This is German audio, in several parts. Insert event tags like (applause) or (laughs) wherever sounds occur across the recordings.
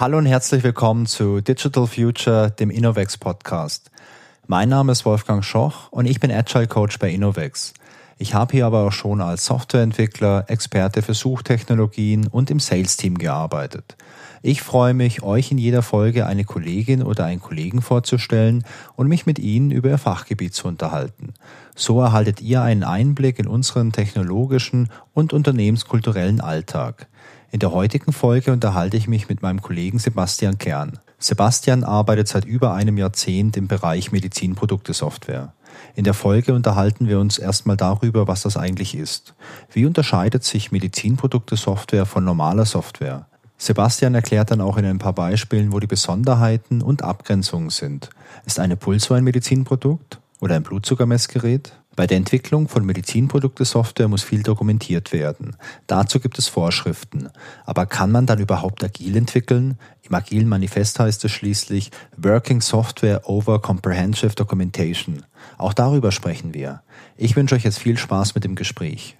Hallo und herzlich willkommen zu Digital Future, dem Innovex Podcast. Mein Name ist Wolfgang Schoch und ich bin Agile Coach bei Innovex. Ich habe hier aber auch schon als Softwareentwickler, Experte für Suchtechnologien und im Sales-Team gearbeitet. Ich freue mich, euch in jeder Folge eine Kollegin oder einen Kollegen vorzustellen und mich mit ihnen über ihr Fachgebiet zu unterhalten. So erhaltet ihr einen Einblick in unseren technologischen und unternehmenskulturellen Alltag. In der heutigen Folge unterhalte ich mich mit meinem Kollegen Sebastian Kern. Sebastian arbeitet seit über einem Jahrzehnt im Bereich Medizinprodukte-Software. In der Folge unterhalten wir uns erstmal darüber, was das eigentlich ist. Wie unterscheidet sich Medizinprodukte-Software von normaler Software? Sebastian erklärt dann auch in ein paar Beispielen, wo die Besonderheiten und Abgrenzungen sind. Ist eine Pulso ein Medizinprodukt oder ein Blutzuckermessgerät? Bei der Entwicklung von Medizinprodukte-Software muss viel dokumentiert werden. Dazu gibt es Vorschriften. Aber kann man dann überhaupt agil entwickeln? Im agilen Manifest heißt es schließlich Working Software over Comprehensive Documentation. Auch darüber sprechen wir. Ich wünsche euch jetzt viel Spaß mit dem Gespräch.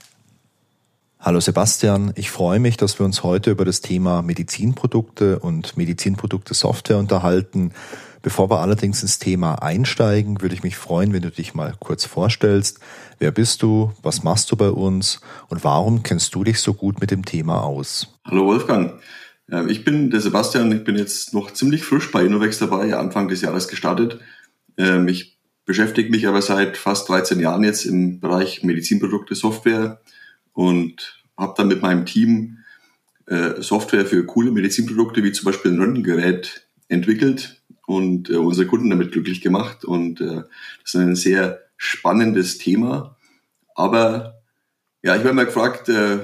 Hallo Sebastian, ich freue mich, dass wir uns heute über das Thema Medizinprodukte und Medizinprodukte Software unterhalten. Bevor wir allerdings ins Thema einsteigen, würde ich mich freuen, wenn du dich mal kurz vorstellst. Wer bist du? Was machst du bei uns? Und warum kennst du dich so gut mit dem Thema aus? Hallo Wolfgang. Ich bin der Sebastian. Ich bin jetzt noch ziemlich frisch bei Innovex dabei, Anfang des Jahres gestartet. Ähm, ich beschäftige mich aber seit fast 13 Jahren jetzt im Bereich Medizinprodukte, Software und habe dann mit meinem Team äh, Software für coole Medizinprodukte wie zum Beispiel ein Röntgengerät entwickelt und äh, unsere Kunden damit glücklich gemacht. Und äh, das ist ein sehr spannendes Thema. Aber ja, ich werde mal gefragt, äh,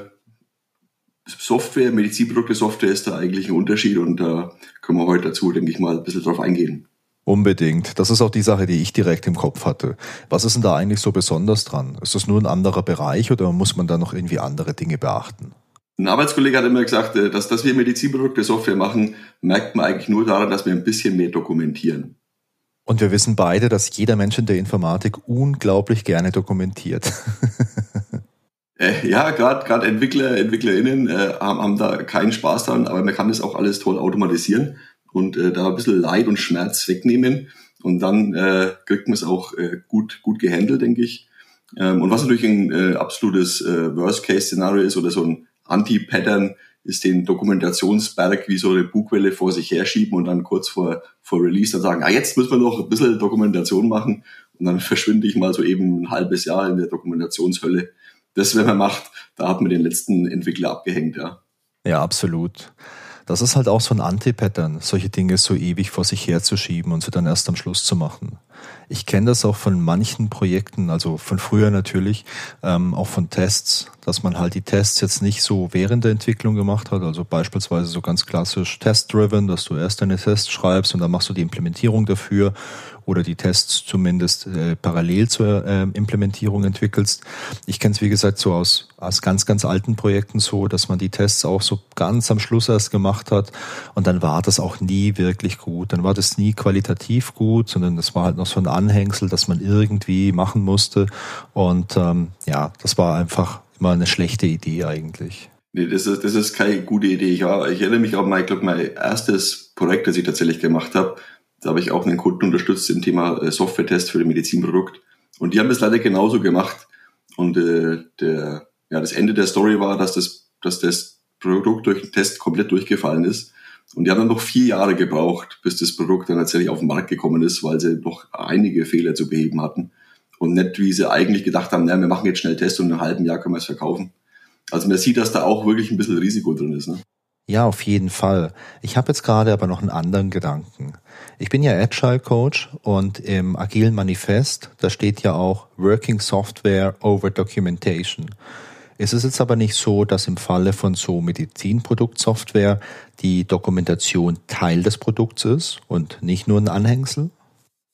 Software, Medizinprodukte, Software ist da eigentlich ein Unterschied und da können wir heute dazu, denke ich mal, ein bisschen drauf eingehen. Unbedingt. Das ist auch die Sache, die ich direkt im Kopf hatte. Was ist denn da eigentlich so besonders dran? Ist das nur ein anderer Bereich oder muss man da noch irgendwie andere Dinge beachten? Ein Arbeitskollege hat immer gesagt, äh, dass, dass wir Medizinprodukte Software machen, merkt man eigentlich nur daran, dass wir ein bisschen mehr dokumentieren. Und wir wissen beide, dass jeder Mensch in der Informatik unglaublich gerne dokumentiert. (laughs) äh, ja, gerade Entwickler, EntwicklerInnen äh, haben, haben da keinen Spaß dran, aber man kann das auch alles toll automatisieren und äh, da ein bisschen Leid und Schmerz wegnehmen. Und dann äh, kriegt man es auch äh, gut, gut gehandelt, denke ich. Ähm, und was natürlich ein absolutes Worst-Case-Szenario ist oder so ein Anti-Pattern, ist den Dokumentationsberg wie so eine Bugwelle vor sich herschieben und dann kurz vor, vor Release dann sagen, ah, jetzt müssen wir noch ein bisschen Dokumentation machen. Und dann (laughs) verschwinde ich mal so eben ein halbes Jahr in der Dokumentationshölle. Das, wenn man macht, da hat man den letzten Entwickler abgehängt, ja. Ja, absolut. Das ist halt auch so ein Anti-Pattern, solche Dinge so ewig vor sich herzuschieben und sie dann erst am Schluss zu machen. Ich kenne das auch von manchen Projekten, also von früher natürlich, ähm, auch von Tests, dass man halt die Tests jetzt nicht so während der Entwicklung gemacht hat, also beispielsweise so ganz klassisch Test-driven, dass du erst deine Tests schreibst und dann machst du die Implementierung dafür oder die Tests zumindest äh, parallel zur äh, Implementierung entwickelst. Ich kenne es, wie gesagt, so aus, aus ganz, ganz alten Projekten so, dass man die Tests auch so ganz am Schluss erst gemacht hat und dann war das auch nie wirklich gut. Dann war das nie qualitativ gut, sondern das war halt noch so ein Anhängsel, das man irgendwie machen musste und ähm, ja, das war einfach immer eine schlechte Idee eigentlich. Nee, das ist, das ist keine gute Idee. Ich, war, ich erinnere mich auch mal, ich glaube, mein erstes Projekt, das ich tatsächlich gemacht habe, da habe ich auch einen Kunden unterstützt im Thema äh, Software-Test für ein Medizinprodukt. Und die haben das leider genauso gemacht. Und äh, der, ja, das Ende der Story war, dass das, dass das Produkt durch den Test komplett durchgefallen ist. Und die haben dann noch vier Jahre gebraucht, bis das Produkt dann tatsächlich auf den Markt gekommen ist, weil sie noch einige Fehler zu beheben hatten. Und nicht, wie sie eigentlich gedacht haben, naja, wir machen jetzt schnell Test und in einem halben Jahr können wir es verkaufen. Also man sieht, dass da auch wirklich ein bisschen Risiko drin ist. Ne? Ja, auf jeden Fall. Ich habe jetzt gerade aber noch einen anderen Gedanken. Ich bin ja Agile Coach und im agilen Manifest, da steht ja auch Working Software over Documentation. Ist es jetzt aber nicht so, dass im Falle von so Medizinproduktsoftware die Dokumentation Teil des Produkts ist und nicht nur ein Anhängsel?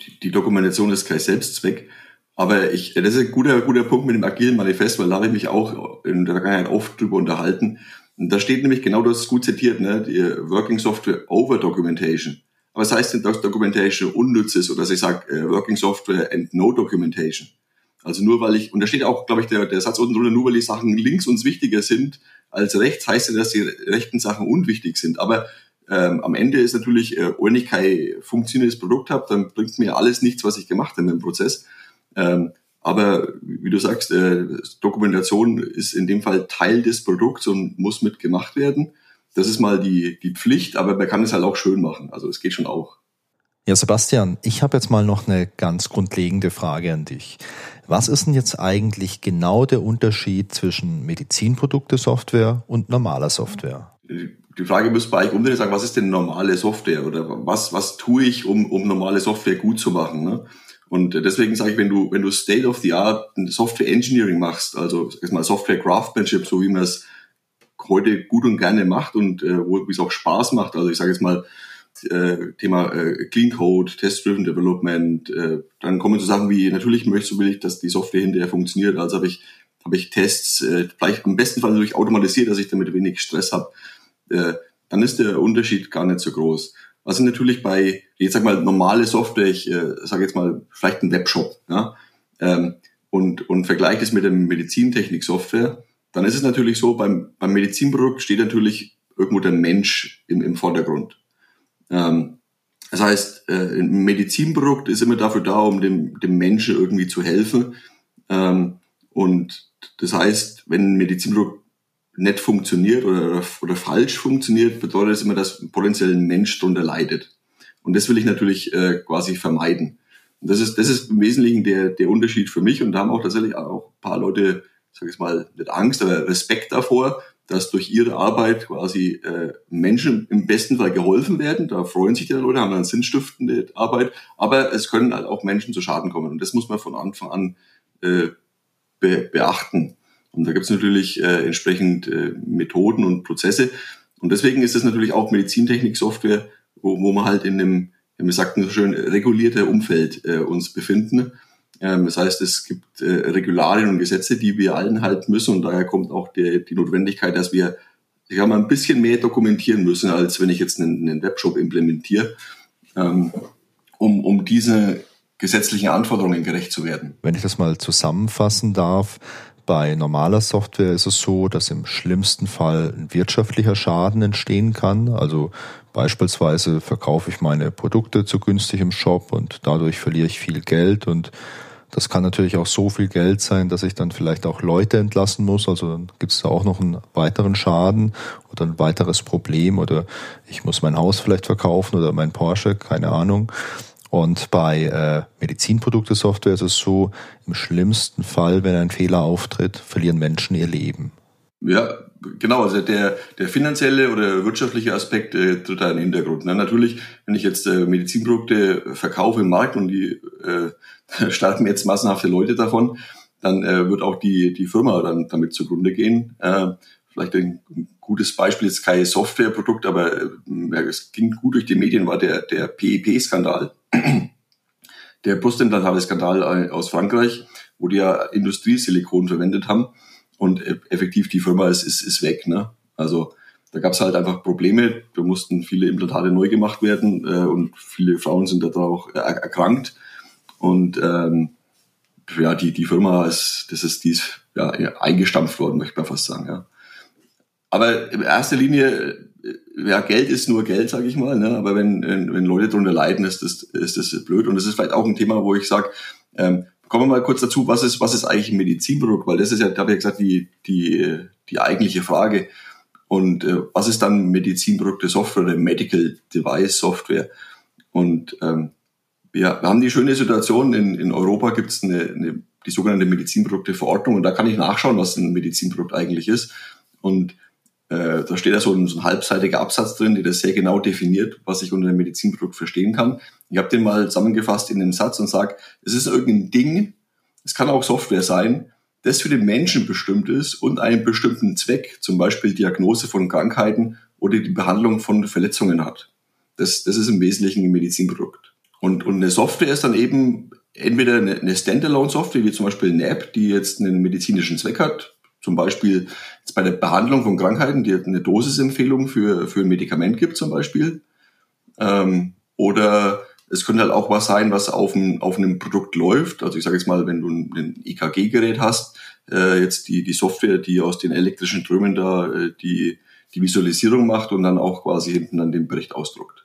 Die, die Dokumentation ist kein Selbstzweck. Aber ich, das ist ein guter, guter Punkt mit dem agilen Manifest, weil da habe ich mich auch in der Vergangenheit oft drüber unterhalten. Und da steht nämlich genau das gut zitiert, ne? Die Working Software Over Documentation. Aber was heißt denn, dass Documentation unnütz ist oder dass ich sage äh, Working Software and No Documentation? Also nur weil ich, und da steht auch, glaube ich, der, der Satz unten drunter, nur weil die Sachen links uns wichtiger sind als rechts, heißt ja, dass die rechten Sachen unwichtig sind. Aber ähm, am Ende ist natürlich, äh, wenn ich kein funktionierendes Produkt habe, dann bringt mir alles nichts, was ich gemacht habe im Prozess. Ähm, aber wie du sagst, äh, Dokumentation ist in dem Fall Teil des Produkts und muss mitgemacht werden. Das ist mal die, die Pflicht, aber man kann es halt auch schön machen. Also es geht schon auch. Ja, Sebastian, ich habe jetzt mal noch eine ganz grundlegende Frage an dich. Was ist denn jetzt eigentlich genau der Unterschied zwischen Medizinprodukte-Software und normaler Software? Die Frage müsste bei euch umdrehen sagen, was ist denn normale Software oder was, was tue ich, um, um normale Software gut zu machen? Ne? Und deswegen sage ich, wenn du, wenn du State of the Art Software Engineering machst, also mal Software Craftsmanship, so wie man es heute gut und gerne macht und äh, wo es auch Spaß macht, also ich sage jetzt mal äh, Thema äh, Clean Code, Test-Driven Development, äh, dann kommen so Sachen wie, natürlich möchte will ich, dass die Software hinterher funktioniert, also habe ich, habe ich Tests, äh, vielleicht im besten Fall natürlich automatisiert, dass ich damit wenig Stress habe, äh, dann ist der Unterschied gar nicht so groß. Was sind natürlich bei, jetzt sag mal, normale Software, ich äh, sage jetzt mal, vielleicht ein Webshop, ja, ähm, und, und vergleiche es mit der Medizintechnik-Software, dann ist es natürlich so, beim, beim Medizinprodukt steht natürlich irgendwo der Mensch im, im Vordergrund. Ähm, das heißt, äh, ein Medizinprodukt ist immer dafür da, um dem, dem Menschen irgendwie zu helfen. Ähm, und das heißt, wenn ein Medizinprodukt nicht funktioniert oder, oder falsch funktioniert, bedeutet das immer, dass potenziell ein Mensch darunter leidet. Und das will ich natürlich äh, quasi vermeiden. Und das ist, das ist im Wesentlichen der, der Unterschied für mich. Und da haben auch tatsächlich auch ein paar Leute, sag ich mal, nicht Angst, aber Respekt davor, dass durch ihre Arbeit quasi äh, Menschen im besten Fall geholfen werden. Da freuen sich die Leute, haben dann sinnstiftende Arbeit. Aber es können halt auch Menschen zu Schaden kommen. Und das muss man von Anfang an äh, be beachten. Und da gibt es natürlich äh, entsprechend äh, Methoden und Prozesse. Und deswegen ist es natürlich auch Medizintechnik-Software, wo, wo wir halt in einem, wir sagten so schön, regulierter Umfeld äh, uns befinden. Ähm, das heißt, es gibt äh, Regularien und Gesetze, die wir allen halten müssen. Und daher kommt auch der, die Notwendigkeit, dass wir ich habe ein bisschen mehr dokumentieren müssen, als wenn ich jetzt einen, einen Webshop implementiere, ähm, um, um diese gesetzlichen Anforderungen gerecht zu werden. Wenn ich das mal zusammenfassen darf, bei normaler Software ist es so, dass im schlimmsten Fall ein wirtschaftlicher Schaden entstehen kann. Also beispielsweise verkaufe ich meine Produkte zu günstig im Shop und dadurch verliere ich viel Geld und das kann natürlich auch so viel Geld sein, dass ich dann vielleicht auch Leute entlassen muss. Also dann gibt es da auch noch einen weiteren Schaden oder ein weiteres Problem oder ich muss mein Haus vielleicht verkaufen oder mein Porsche, keine Ahnung. Und bei äh, Medizinprodukte-Software ist es so, im schlimmsten Fall, wenn ein Fehler auftritt, verlieren Menschen ihr Leben. Ja, genau. Also der, der finanzielle oder wirtschaftliche Aspekt äh, tritt da in den Hintergrund. Ne? Natürlich, wenn ich jetzt äh, Medizinprodukte verkaufe im Markt und die äh, (laughs) starten jetzt massenhafte Leute davon, dann äh, wird auch die, die Firma dann damit zugrunde gehen. Äh, vielleicht ein gutes Beispiel ist kein Softwareprodukt, aber äh, es ging gut durch die Medien, war der, der PEP-Skandal (clears throat) der Brustimplantate-Skandal äh, aus Frankreich, wo die ja Industriesilikon verwendet haben und e-, effektiv die Firma ist, ist, ist weg. Ne? Also da gab es halt einfach Probleme. Da mussten viele Implantate neu gemacht werden äh, und viele Frauen sind da auch äh, erkrankt. Und ähm, ja, die, die Firma ist, das ist dies ja, eingestampft worden, möchte man fast sagen. Ja. Aber in erster Linie ja, Geld ist nur Geld, sage ich mal, ne? aber wenn, wenn, wenn Leute darunter leiden, ist das, ist das blöd. Und das ist vielleicht auch ein Thema, wo ich sage, ähm, kommen wir mal kurz dazu, was ist, was ist eigentlich ein Medizinprodukt? Weil das ist ja, da habe ich ja gesagt, die, die, die eigentliche Frage. Und äh, was ist dann Medizinprodukte Software oder Medical Device Software? Und ähm, wir, wir haben die schöne Situation, in, in Europa gibt es eine, eine, die sogenannte Medizinprodukte-Verordnung und da kann ich nachschauen, was ein Medizinprodukt eigentlich ist. Und äh, da steht ja so ein, so ein halbseitiger Absatz drin, der das sehr genau definiert, was ich unter einem Medizinprodukt verstehen kann. Ich habe den mal zusammengefasst in den Satz und sage, es ist irgendein Ding, es kann auch Software sein, das für den Menschen bestimmt ist und einen bestimmten Zweck, zum Beispiel Diagnose von Krankheiten oder die Behandlung von Verletzungen hat. Das, das ist im Wesentlichen ein Medizinprodukt. Und, und eine Software ist dann eben entweder eine, eine Standalone-Software, wie zum Beispiel eine App, die jetzt einen medizinischen Zweck hat, zum Beispiel jetzt bei der Behandlung von Krankheiten, die eine Dosisempfehlung für, für ein Medikament gibt zum Beispiel. Ähm, oder es könnte halt auch was sein, was auf, ein, auf einem Produkt läuft. Also ich sage jetzt mal, wenn du ein, ein EKG-Gerät hast, äh, jetzt die, die Software, die aus den elektrischen Strömen da äh, die, die Visualisierung macht und dann auch quasi hinten dann den Bericht ausdruckt.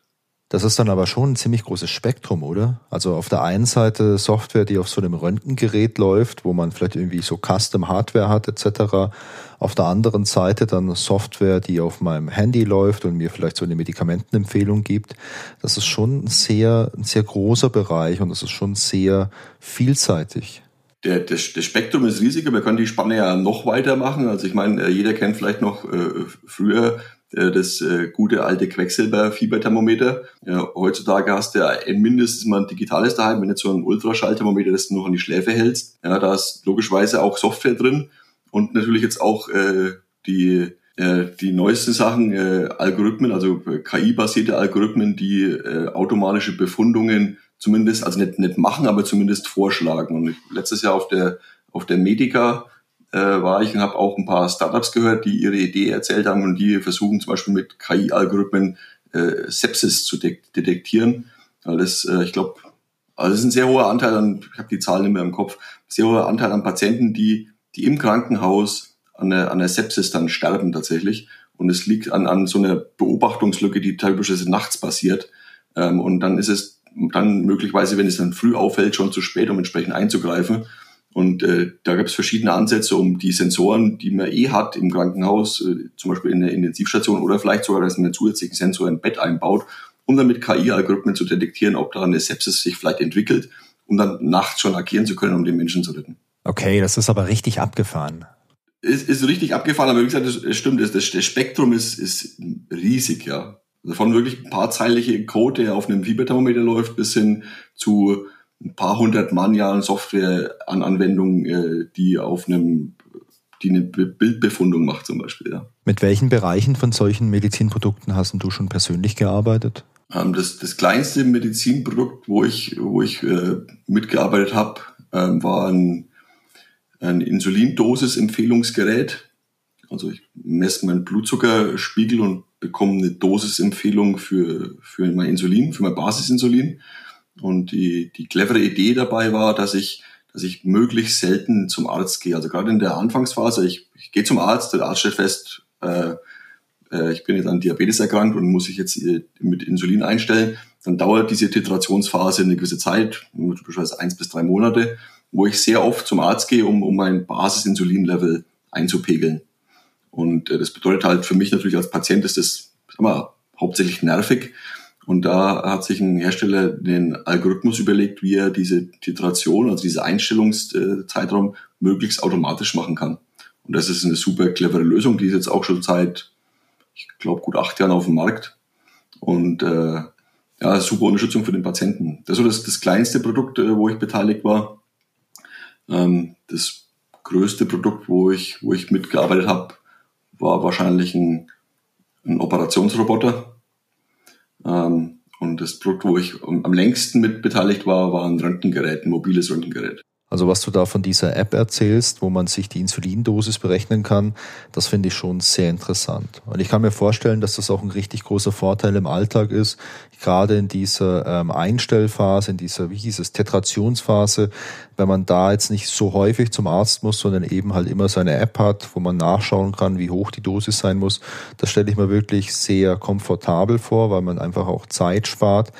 Das ist dann aber schon ein ziemlich großes Spektrum, oder? Also auf der einen Seite Software, die auf so einem Röntgengerät läuft, wo man vielleicht irgendwie so Custom Hardware hat etc. Auf der anderen Seite dann Software, die auf meinem Handy läuft und mir vielleicht so eine Medikamentenempfehlung gibt. Das ist schon ein sehr, ein sehr großer Bereich und das ist schon sehr vielseitig. Der, der, der Spektrum ist riesig, wir können die Spanne ja noch weiter machen. Also ich meine, äh, jeder kennt vielleicht noch äh, früher das äh, gute alte Quecksilber-Fieberthermometer. Heutzutage hast du ja mindestens mal ein digitales daheim, wenn nicht so ein Ultraschallthermometer, das du noch an die Schläfe hältst. Ja, da ist logischerweise auch Software drin und natürlich jetzt auch äh, die äh, die neuesten Sachen, äh, Algorithmen, also KI-basierte Algorithmen, die äh, automatische Befundungen zumindest, also nicht, nicht machen, aber zumindest vorschlagen. Und letztes Jahr auf der auf der Medica äh, war ich und habe auch ein paar Startups gehört, die ihre Idee erzählt haben und die versuchen zum Beispiel mit KI-Algorithmen äh, Sepsis zu de detektieren. Weil das, äh, ich glaube, also das ist ein sehr hoher Anteil an, ich habe die Zahlen nicht mehr im Kopf, sehr hoher Anteil an Patienten, die, die im Krankenhaus an der, an der Sepsis dann sterben tatsächlich. Und es liegt an, an so einer Beobachtungslücke, die teilweise nachts passiert. Ähm, und dann ist es dann möglicherweise, wenn es dann früh auffällt, schon zu spät, um entsprechend einzugreifen. Und äh, da gibt es verschiedene Ansätze, um die Sensoren, die man eh hat im Krankenhaus, äh, zum Beispiel in der Intensivstation oder vielleicht sogar, dass man einen zusätzlichen Sensor im Bett einbaut, um dann mit KI-Algorithmen zu detektieren, ob da eine Sepsis sich vielleicht entwickelt, um dann nachts schon agieren zu können, um den Menschen zu retten. Okay, das ist aber richtig abgefahren. Ist, ist richtig abgefahren, aber wie gesagt, das stimmt, das, das, das Spektrum ist, ist riesig, ja. Also von wirklich ein paar zeilige Code, der auf einem Fieberthermometer läuft, bis hin zu ein paar hundert Mannjahren Software an Anwendungen, äh, die auf einem die eine Bildbefundung macht zum Beispiel. Ja. Mit welchen Bereichen von solchen Medizinprodukten hast du schon persönlich gearbeitet? Ähm, das, das kleinste Medizinprodukt, wo ich, wo ich äh, mitgearbeitet habe, ähm, war ein, ein Insulindosis-Empfehlungsgerät. Also ich messe meinen Blutzuckerspiegel und bekomme eine Dosisempfehlung für, für mein Insulin, für mein Basisinsulin. Und die, die clevere Idee dabei war, dass ich, dass ich möglichst selten zum Arzt gehe. Also gerade in der Anfangsphase, ich, ich gehe zum Arzt, der Arzt stellt fest, äh, äh, ich bin jetzt an Diabetes erkrankt und muss ich jetzt äh, mit Insulin einstellen. Dann dauert diese Titrationsphase eine gewisse Zeit, beispielsweise eins bis drei Monate, wo ich sehr oft zum Arzt gehe, um, um mein Basis-Insulin-Level einzupegeln. Und äh, das bedeutet halt für mich natürlich als Patient ist das, sag mal, hauptsächlich nervig, und da hat sich ein Hersteller den Algorithmus überlegt, wie er diese Titration, also diese Einstellungszeitraum möglichst automatisch machen kann. Und das ist eine super clevere Lösung, die ist jetzt auch schon seit, ich glaube, gut acht Jahren auf dem Markt. Und äh, ja, super Unterstützung für den Patienten. Das so das, das kleinste Produkt, äh, wo ich beteiligt war. Ähm, das größte Produkt, wo ich, wo ich mitgearbeitet habe, war wahrscheinlich ein, ein Operationsroboter ähm, und das Produkt, wo ich am längsten mit beteiligt war, war ein Röntgengerät, ein mobiles Röntgengerät. Also was du da von dieser App erzählst, wo man sich die Insulindosis berechnen kann, das finde ich schon sehr interessant. Und ich kann mir vorstellen, dass das auch ein richtig großer Vorteil im Alltag ist, gerade in dieser ähm, Einstellphase, in dieser, wie hieß es, Tetrationsphase, wenn man da jetzt nicht so häufig zum Arzt muss, sondern eben halt immer seine App hat, wo man nachschauen kann, wie hoch die Dosis sein muss. Das stelle ich mir wirklich sehr komfortabel vor, weil man einfach auch Zeit spart.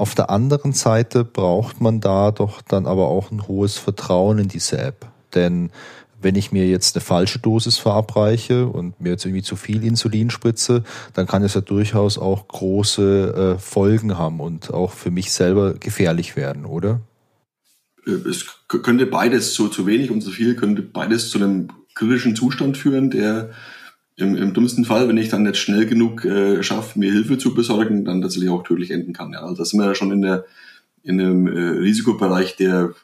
Auf der anderen Seite braucht man da doch dann aber auch ein hohes Vertrauen in diese App. Denn wenn ich mir jetzt eine falsche Dosis verabreiche und mir jetzt irgendwie zu viel Insulin spritze, dann kann es ja durchaus auch große äh, Folgen haben und auch für mich selber gefährlich werden, oder? Äh, es könnte beides, so zu wenig und zu viel, könnte beides zu einem kritischen Zustand führen, der im, im dümmsten Fall, wenn ich dann nicht schnell genug äh, schaffe, mir Hilfe zu besorgen, dann tatsächlich auch tödlich enden kann. Ja. Also da sind wir ja schon in, der, in einem äh, Risikobereich, der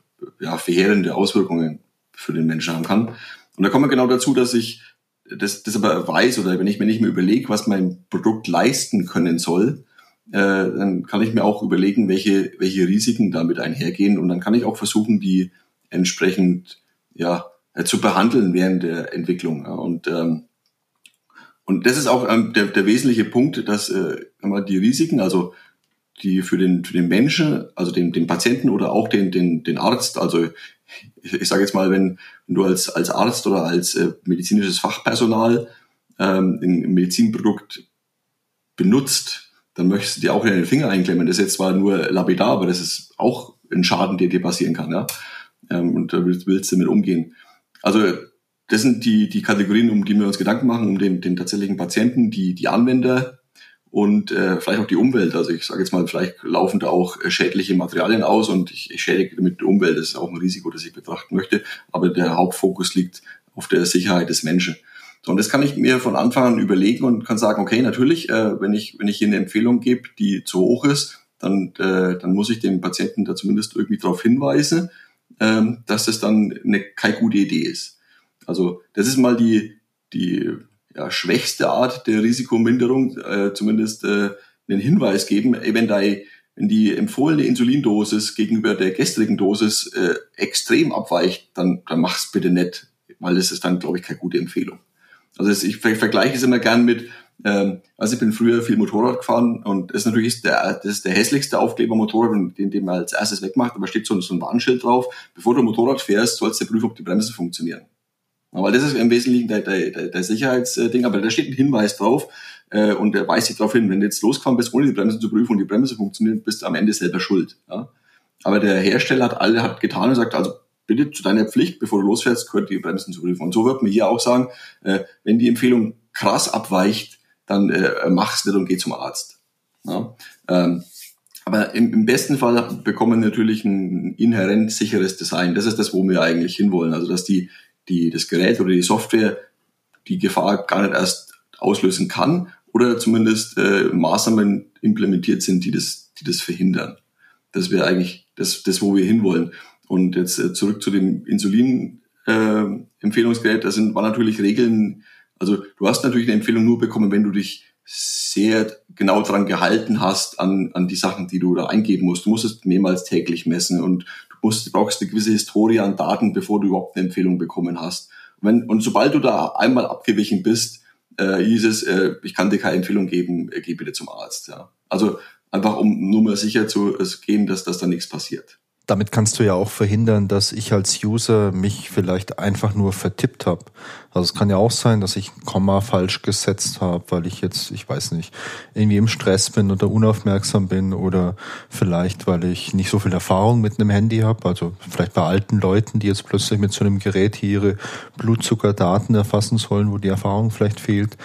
ja, verheerende Auswirkungen für den Menschen haben kann. Und da kommen wir genau dazu, dass ich das, das aber weiß oder wenn ich mir nicht mehr überlege, was mein Produkt leisten können soll, äh, dann kann ich mir auch überlegen, welche, welche Risiken damit einhergehen und dann kann ich auch versuchen, die entsprechend ja, äh, zu behandeln während der Entwicklung. Ja. Und ähm, und das ist auch ähm, der, der wesentliche Punkt, dass äh, die Risiken, also die für den, für den Menschen, also den, den Patienten oder auch den, den, den Arzt, also ich, ich sage jetzt mal, wenn, wenn du als, als Arzt oder als äh, medizinisches Fachpersonal ähm, ein Medizinprodukt benutzt, dann möchtest du dir auch in den Finger einklemmen. Das ist jetzt zwar nur lapidar, aber das ist auch ein Schaden, der dir passieren kann. Ja? Ähm, und da willst, willst du damit umgehen. Also das sind die, die Kategorien, um die wir uns Gedanken machen, um den, den tatsächlichen Patienten, die, die Anwender und äh, vielleicht auch die Umwelt. Also ich sage jetzt mal, vielleicht laufen da auch äh, schädliche Materialien aus und ich, ich schädige damit die Umwelt. Das ist auch ein Risiko, das ich betrachten möchte. Aber der Hauptfokus liegt auf der Sicherheit des Menschen. So, und das kann ich mir von Anfang an überlegen und kann sagen, okay, natürlich, äh, wenn ich wenn ich hier eine Empfehlung gebe, die zu hoch ist, dann äh, dann muss ich den Patienten da zumindest irgendwie darauf hinweisen, ähm, dass das dann eine, keine gute Idee ist. Also das ist mal die die ja, schwächste Art der Risikominderung, äh, zumindest äh, einen Hinweis geben, wenn, da, wenn die empfohlene Insulindosis gegenüber der gestrigen Dosis äh, extrem abweicht, dann, dann mach's bitte nicht, weil das ist dann, glaube ich, keine gute Empfehlung. Also das, ich vergleiche es immer gern mit, ähm, also ich bin früher viel Motorrad gefahren und das ist natürlich der, das ist der hässlichste Aufkleber Motorrad, den, den man als erstes wegmacht, aber steht so, so ein Warnschild drauf, bevor du Motorrad fährst, sollst du prüfen, ob die Bremsen funktionieren. Weil das ist im Wesentlichen der, der, der Sicherheitsding, aber da steht ein Hinweis drauf äh, und der weist sich darauf hin, wenn du jetzt losgefahren bist, ohne die Bremsen zu prüfen und die Bremse funktioniert, bist du am Ende selber schuld. Ja? Aber der Hersteller hat alle hat getan und sagt, also bitte zu deiner Pflicht, bevor du losfährst, gehört die Bremsen zu prüfen. Und so wird man hier auch sagen, äh, wenn die Empfehlung krass abweicht, dann äh, mach's nicht und geh zum Arzt. Ja? Ähm, aber im, im besten Fall bekommen wir natürlich ein inhärent sicheres Design. Das ist das, wo wir eigentlich hinwollen. Also dass die die, das Gerät oder die Software die Gefahr gar nicht erst auslösen kann oder zumindest äh, Maßnahmen implementiert sind, die das, die das verhindern. Das wäre eigentlich das, das, wo wir hinwollen. Und jetzt äh, zurück zu dem Insulin-Empfehlungsgerät. Äh, da sind, waren natürlich Regeln. Also du hast natürlich eine Empfehlung nur bekommen, wenn du dich sehr genau dran gehalten hast an, an die Sachen, die du da eingeben musst. Du musst es mehrmals täglich messen und musst, brauchst eine gewisse Historie an Daten, bevor du überhaupt eine Empfehlung bekommen hast. Und, wenn, und sobald du da einmal abgewichen bist, äh, hieß es, äh, ich kann dir keine Empfehlung geben, äh, geh bitte zum Arzt. Ja. Also einfach um nur mal sicher zu gehen, dass, dass da nichts passiert damit kannst du ja auch verhindern, dass ich als User mich vielleicht einfach nur vertippt habe. Also es kann ja auch sein, dass ich ein Komma falsch gesetzt habe, weil ich jetzt, ich weiß nicht, irgendwie im Stress bin oder unaufmerksam bin oder vielleicht, weil ich nicht so viel Erfahrung mit einem Handy habe. Also vielleicht bei alten Leuten, die jetzt plötzlich mit so einem Gerät hier ihre Blutzuckerdaten erfassen sollen, wo die Erfahrung vielleicht fehlt.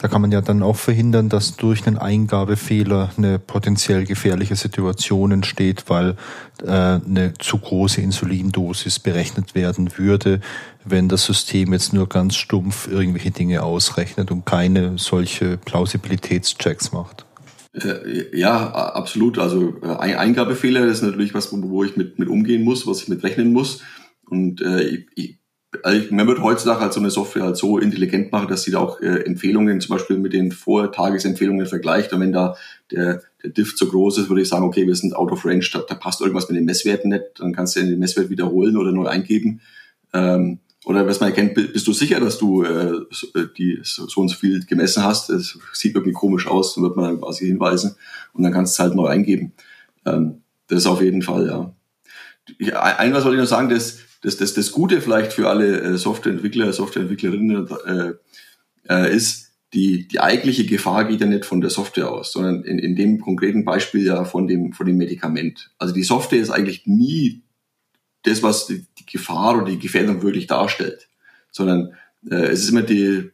Da kann man ja dann auch verhindern, dass durch einen Eingabefehler eine potenziell gefährliche Situation entsteht, weil äh, eine zu große Insulindosis berechnet werden würde, wenn das System jetzt nur ganz stumpf irgendwelche Dinge ausrechnet und keine solche Plausibilitätschecks macht. Äh, ja, absolut. Also äh, Eingabefehler ist natürlich was, wo ich mit, mit umgehen muss, was ich mit rechnen muss. Und äh, ich, also man wird heutzutage halt so eine Software halt so intelligent machen, dass sie da auch äh, Empfehlungen zum Beispiel mit den Vortagesempfehlungen vergleicht. Und wenn da der, der Diff zu groß ist, würde ich sagen, okay, wir sind out of range, da, da passt irgendwas mit den Messwerten nicht, dann kannst du den Messwert wiederholen oder neu eingeben. Ähm, oder was man erkennt, bist du sicher, dass du äh, äh die so, und so viel gemessen hast? Das sieht irgendwie komisch aus, dann wird man quasi hinweisen und dann kannst du es halt neu eingeben. Ähm, das ist auf jeden Fall, ja. Ein was wollte ich noch sagen, das das, das, das Gute vielleicht für alle äh, Softwareentwickler, Softwareentwicklerinnen äh, äh, ist, die, die eigentliche Gefahr geht ja nicht von der Software aus, sondern in, in dem konkreten Beispiel ja von dem, von dem Medikament. Also die Software ist eigentlich nie das, was die, die Gefahr oder die Gefährdung wirklich darstellt, sondern äh, es ist immer die,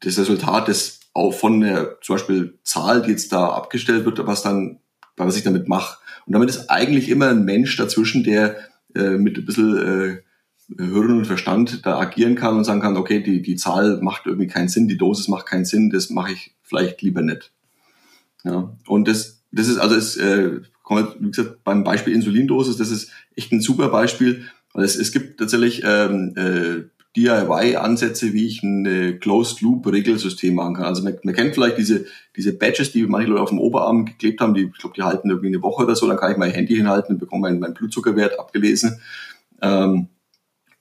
das Resultat des auch von der zum Beispiel Zahl, die jetzt da abgestellt wird, was dann, was ich damit mache. Und damit ist eigentlich immer ein Mensch dazwischen, der äh, mit ein bisschen äh, Hirn und Verstand da agieren kann und sagen kann, okay, die, die Zahl macht irgendwie keinen Sinn, die Dosis macht keinen Sinn, das mache ich vielleicht lieber nicht. Ja, und das, das ist also, ist, äh, wie gesagt, beim Beispiel Insulindosis, das ist echt ein super Beispiel, weil es, es gibt tatsächlich ähm, äh, DIY-Ansätze, wie ich ein äh, Closed-Loop-Regelsystem machen kann. Also man, man kennt vielleicht diese, diese Badges, die manche Leute auf dem Oberarm geklebt haben, die, ich glaube, die halten irgendwie eine Woche oder so, dann kann ich mein Handy hinhalten und bekomme meinen, meinen Blutzuckerwert abgelesen. Ähm,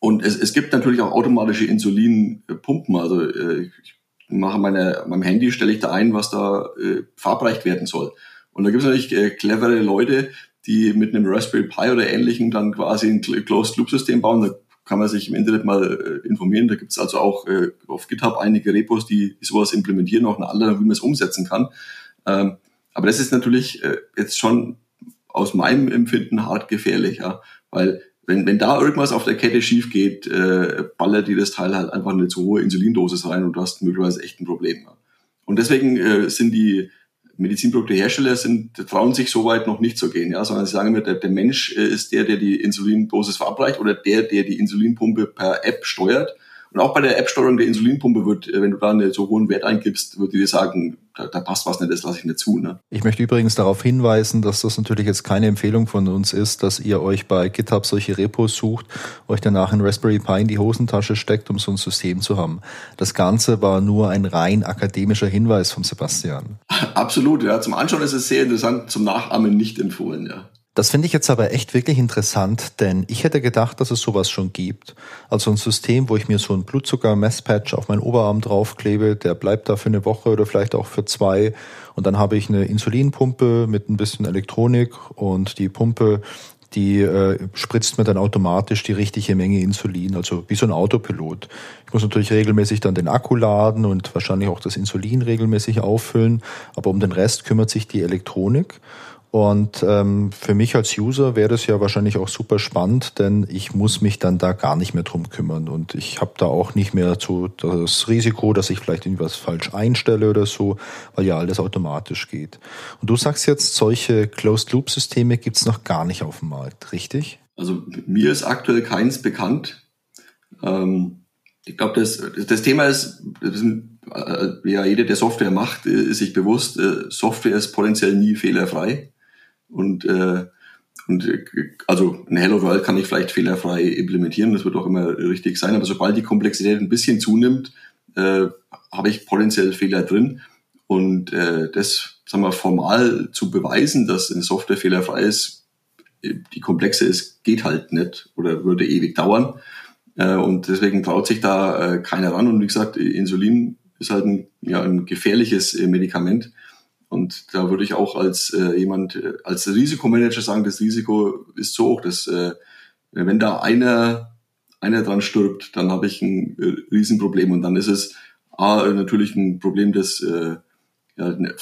und es, es gibt natürlich auch automatische Insulinpumpen. Also äh, ich mache meine, meinem Handy, stelle ich da ein, was da äh, verabreicht werden soll. Und da gibt es natürlich äh, clevere Leute, die mit einem Raspberry Pi oder ähnlichem dann quasi ein Closed-Loop-System bauen. Da kann man sich im Internet mal äh, informieren. Da gibt es also auch äh, auf GitHub einige Repos, die, die sowas implementieren, auch eine andere, wie man es umsetzen kann. Ähm, aber das ist natürlich äh, jetzt schon aus meinem Empfinden hart gefährlich, ja, weil wenn, wenn da irgendwas auf der Kette schief geht, äh, ballert dir das Teil halt einfach eine zu hohe Insulindosis rein und du hast möglicherweise echt ein Problem. Und deswegen äh, sind die Medizinproduktehersteller sind, trauen sich so weit noch nicht zu gehen, ja, sondern sie sagen immer, der, der Mensch äh, ist der, der die Insulindosis verabreicht oder der, der die Insulinpumpe per App steuert. Und auch bei der App-Steuerung der Insulinpumpe wird, äh, wenn du da einen so hohen Wert eingibst, wird die dir sagen, da, da passt was nicht, das lasse ich nicht zu. Ne? Ich möchte übrigens darauf hinweisen, dass das natürlich jetzt keine Empfehlung von uns ist, dass ihr euch bei GitHub solche Repos sucht, euch danach in Raspberry Pi in die Hosentasche steckt, um so ein System zu haben. Das Ganze war nur ein rein akademischer Hinweis von Sebastian. Absolut, ja. Zum Anschauen ist es sehr interessant, zum Nachahmen nicht empfohlen, ja. Das finde ich jetzt aber echt wirklich interessant, denn ich hätte gedacht, dass es sowas schon gibt. Also ein System, wo ich mir so ein Blutzucker-Messpatch auf meinen Oberarm draufklebe, der bleibt da für eine Woche oder vielleicht auch für zwei. Und dann habe ich eine Insulinpumpe mit ein bisschen Elektronik und die Pumpe, die äh, spritzt mir dann automatisch die richtige Menge Insulin, also wie so ein Autopilot. Ich muss natürlich regelmäßig dann den Akku laden und wahrscheinlich auch das Insulin regelmäßig auffüllen, aber um den Rest kümmert sich die Elektronik. Und ähm, für mich als User wäre das ja wahrscheinlich auch super spannend, denn ich muss mich dann da gar nicht mehr drum kümmern und ich habe da auch nicht mehr so das Risiko, dass ich vielleicht irgendwas falsch einstelle oder so, weil ja alles automatisch geht. Und du sagst jetzt, solche Closed-Loop-Systeme gibt's noch gar nicht auf dem Markt, richtig? Also mir ist aktuell keins bekannt. Ähm, ich glaube, das, das Thema ist, das sind, äh, ja, jeder, der Software macht, ist sich bewusst, äh, Software ist potenziell nie fehlerfrei. Und, äh, und äh, also ein Hello World kann ich vielleicht fehlerfrei implementieren, das wird auch immer richtig sein, aber sobald die Komplexität ein bisschen zunimmt, äh, habe ich potenziell Fehler drin. Und äh, das, sagen wir, formal zu beweisen, dass eine Software fehlerfrei ist, die komplexe ist, geht halt nicht oder würde ewig dauern. Äh, und deswegen traut sich da äh, keiner ran. Und wie gesagt, Insulin ist halt ein, ja, ein gefährliches äh, Medikament. Und da würde ich auch als äh, jemand, äh, als Risikomanager sagen, das Risiko ist so hoch, dass äh, wenn da einer, einer dran stirbt, dann habe ich ein äh, Riesenproblem. Und dann ist es A, natürlich ein Problem, das äh, ja, ne,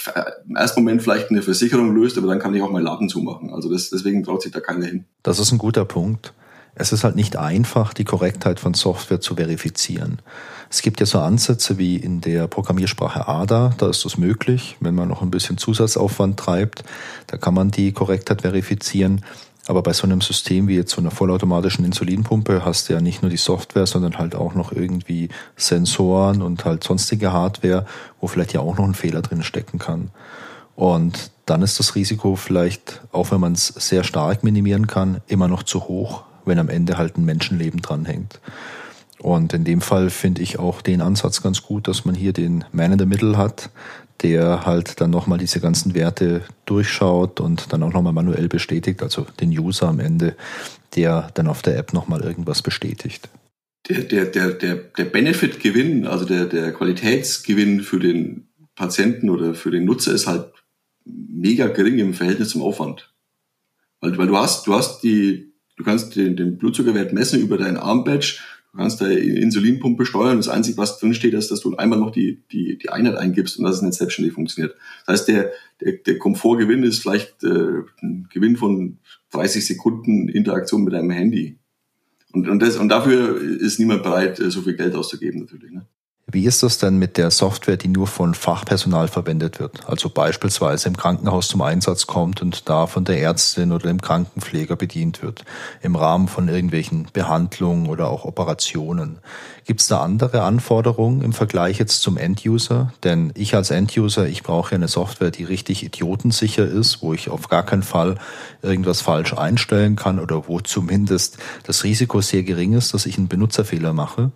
im ersten Moment vielleicht eine Versicherung löst, aber dann kann ich auch meinen Laden zumachen. Also das, deswegen traut sich da keiner hin. Das ist ein guter Punkt. Es ist halt nicht einfach, die Korrektheit von Software zu verifizieren. Es gibt ja so Ansätze wie in der Programmiersprache ADA, da ist das möglich, wenn man noch ein bisschen Zusatzaufwand treibt, da kann man die Korrektheit verifizieren. Aber bei so einem System wie jetzt so einer vollautomatischen Insulinpumpe hast du ja nicht nur die Software, sondern halt auch noch irgendwie Sensoren und halt sonstige Hardware, wo vielleicht ja auch noch ein Fehler drin stecken kann. Und dann ist das Risiko vielleicht, auch wenn man es sehr stark minimieren kann, immer noch zu hoch, wenn am Ende halt ein Menschenleben dranhängt. Und in dem Fall finde ich auch den Ansatz ganz gut, dass man hier den Man in the Middle hat, der halt dann nochmal diese ganzen Werte durchschaut und dann auch nochmal manuell bestätigt, also den User am Ende, der dann auf der App nochmal irgendwas bestätigt. Der, der, der, der, der Benefit-Gewinn, also der, der Qualitätsgewinn für den Patienten oder für den Nutzer ist halt mega gering im Verhältnis zum Aufwand. Weil, weil du hast, du hast die, du kannst den, den Blutzuckerwert messen über dein Armbadge, Du kannst da Insulinpumpe steuern. Das Einzige, was drin steht, ist, dass du einmal noch die, die, die Einheit eingibst und dass es nicht selbstständig funktioniert. Das heißt, der, der, der Komfortgewinn ist vielleicht äh, ein Gewinn von 30 Sekunden Interaktion mit deinem Handy. Und, und, das, und dafür ist niemand bereit, äh, so viel Geld auszugeben natürlich. Ne? Wie ist das denn mit der Software, die nur von Fachpersonal verwendet wird? Also beispielsweise im Krankenhaus zum Einsatz kommt und da von der Ärztin oder dem Krankenpfleger bedient wird, im Rahmen von irgendwelchen Behandlungen oder auch Operationen. Gibt es da andere Anforderungen im Vergleich jetzt zum End-User? Denn ich als End-User, ich brauche ja eine Software, die richtig idiotensicher ist, wo ich auf gar keinen Fall irgendwas falsch einstellen kann oder wo zumindest das Risiko sehr gering ist, dass ich einen Benutzerfehler mache.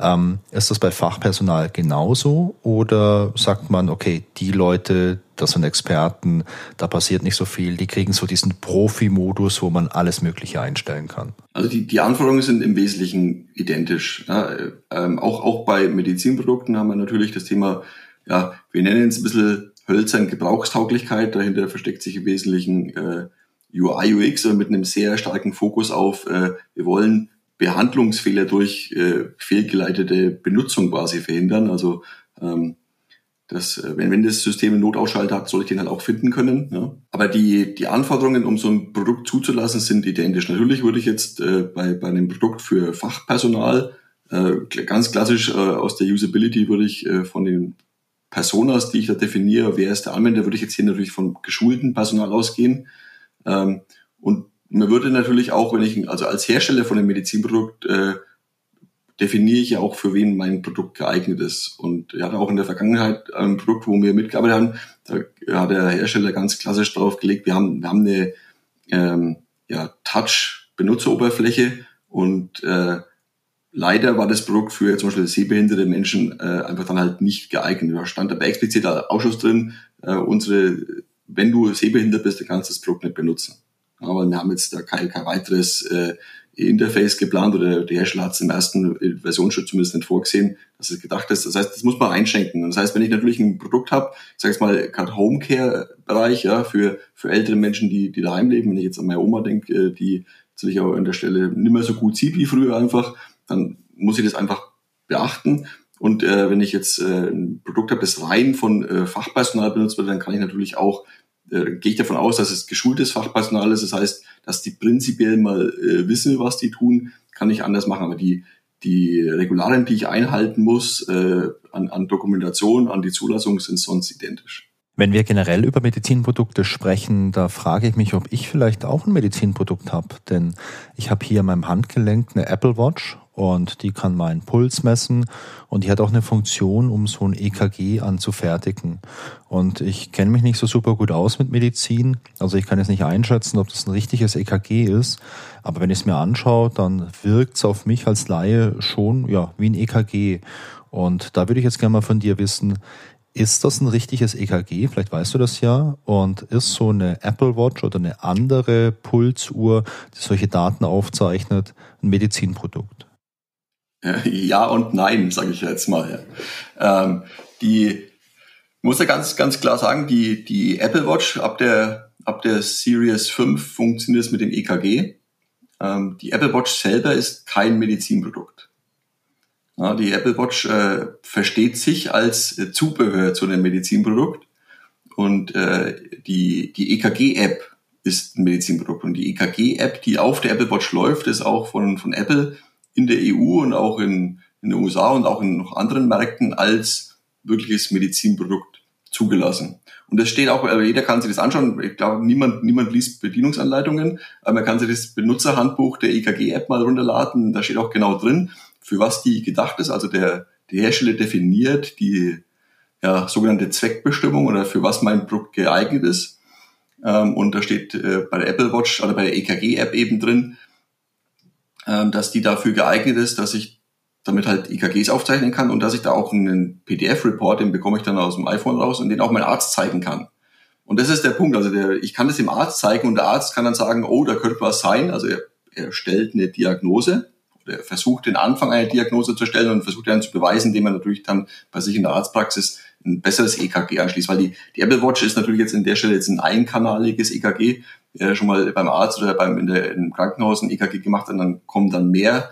Ähm, ist das bei Fachpersonal genauso oder sagt man, okay, die Leute, das sind Experten, da passiert nicht so viel, die kriegen so diesen Profi-Modus, wo man alles Mögliche einstellen kann? Also die, die Anforderungen sind im Wesentlichen identisch. Ja, ähm, auch, auch bei Medizinprodukten haben wir natürlich das Thema, ja, wir nennen es ein bisschen hölzern Gebrauchstauglichkeit, dahinter versteckt sich im Wesentlichen äh, UI, UX mit einem sehr starken Fokus auf, äh, wir wollen Behandlungsfehler durch äh, fehlgeleitete Benutzung quasi verhindern. Also ähm, das, äh, wenn, wenn das System einen Notausschalter hat, soll ich den halt auch finden können. Ja. Aber die, die Anforderungen, um so ein Produkt zuzulassen, sind identisch. Natürlich würde ich jetzt äh, bei, bei einem Produkt für Fachpersonal äh, ganz klassisch äh, aus der Usability würde ich äh, von den Personas, die ich da definiere, wer ist der Anwender, würde ich jetzt hier natürlich von geschulten Personal ausgehen. Ähm, und man würde natürlich auch, wenn ich, also als Hersteller von einem Medizinprodukt, äh, definiere ich ja auch, für wen mein Produkt geeignet ist. Und er hat auch in der Vergangenheit ein Produkt, wo wir mitgearbeitet haben, da hat der Hersteller ganz klassisch drauf gelegt, wir haben, wir haben eine ähm, ja, Touch-Benutzeroberfläche und äh, leider war das Produkt für zum Beispiel sehbehinderte Menschen äh, einfach dann halt nicht geeignet. Da stand aber explizit der Ausschuss drin, äh, unsere, wenn du sehbehindert bist, dann kannst du das Produkt nicht benutzen. Aber wir haben jetzt da kein, kein weiteres äh, Interface geplant oder der Hersteller hat es im ersten Versionsschritt zumindest nicht vorgesehen, dass es gedacht ist. Das heißt, das muss man einschränken. Das heißt, wenn ich natürlich ein Produkt habe, ich sage jetzt mal gerade Homecare-Bereich, ja, für, für ältere Menschen, die, die daheim leben, wenn ich jetzt an meine Oma denke, äh, die sich auch an der Stelle nicht mehr so gut sieht wie früher einfach, dann muss ich das einfach beachten. Und äh, wenn ich jetzt äh, ein Produkt habe, das rein von äh, Fachpersonal benutzt wird, dann kann ich natürlich auch äh, gehe ich davon aus, dass es geschultes Fachpersonal ist. Das heißt, dass die prinzipiell mal äh, wissen, was die tun, kann ich anders machen. Aber die, die Regularien, die ich einhalten muss, äh, an, an Dokumentation, an die Zulassung, sind sonst identisch. Wenn wir generell über Medizinprodukte sprechen, da frage ich mich, ob ich vielleicht auch ein Medizinprodukt habe. Denn ich habe hier in meinem Handgelenk eine Apple Watch und die kann meinen Puls messen und die hat auch eine Funktion, um so ein EKG anzufertigen. Und ich kenne mich nicht so super gut aus mit Medizin, also ich kann jetzt nicht einschätzen, ob das ein richtiges EKG ist, aber wenn ich es mir anschaue, dann wirkt es auf mich als Laie schon ja wie ein EKG. Und da würde ich jetzt gerne mal von dir wissen, ist das ein richtiges EKG? Vielleicht weißt du das ja. Und ist so eine Apple Watch oder eine andere Pulsuhr, die solche Daten aufzeichnet, ein Medizinprodukt? Ja und nein, sage ich jetzt mal. Ähm, die muss ja ganz, ganz klar sagen, die, die Apple Watch ab der, ab der Series 5 funktioniert es mit dem EKG. Ähm, die Apple Watch selber ist kein Medizinprodukt. Ja, die Apple Watch äh, versteht sich als äh, Zubehör zu einem Medizinprodukt und äh, die, die EKG-App ist ein Medizinprodukt und die EKG-App, die auf der Apple Watch läuft, ist auch von, von Apple in der EU und auch in, in den USA und auch in noch anderen Märkten als wirkliches Medizinprodukt zugelassen. Und das steht auch, also jeder kann sich das anschauen. Ich glaube, niemand, niemand liest Bedienungsanleitungen, aber man kann sich das Benutzerhandbuch der EKG-App mal runterladen. Da steht auch genau drin, für was die gedacht ist. Also der, der Hersteller definiert die ja, sogenannte Zweckbestimmung oder für was mein Produkt geeignet ist. Ähm, und da steht äh, bei der Apple Watch oder bei der EKG-App eben drin, dass die dafür geeignet ist, dass ich damit halt EKGs aufzeichnen kann und dass ich da auch einen PDF-Report, den bekomme ich dann aus dem iPhone raus und den auch mein Arzt zeigen kann. Und das ist der Punkt. Also der, ich kann das dem Arzt zeigen und der Arzt kann dann sagen, oh, da könnte was sein. Also er, er stellt eine Diagnose oder er versucht den Anfang einer Diagnose zu stellen und versucht dann zu beweisen, indem er natürlich dann bei sich in der Arztpraxis ein besseres EKG anschließt. Weil die, die Apple Watch ist natürlich jetzt in der Stelle jetzt ein einkanaliges EKG äh, schon mal beim Arzt oder beim in der, im Krankenhaus ein EKG gemacht und dann kommen dann mehr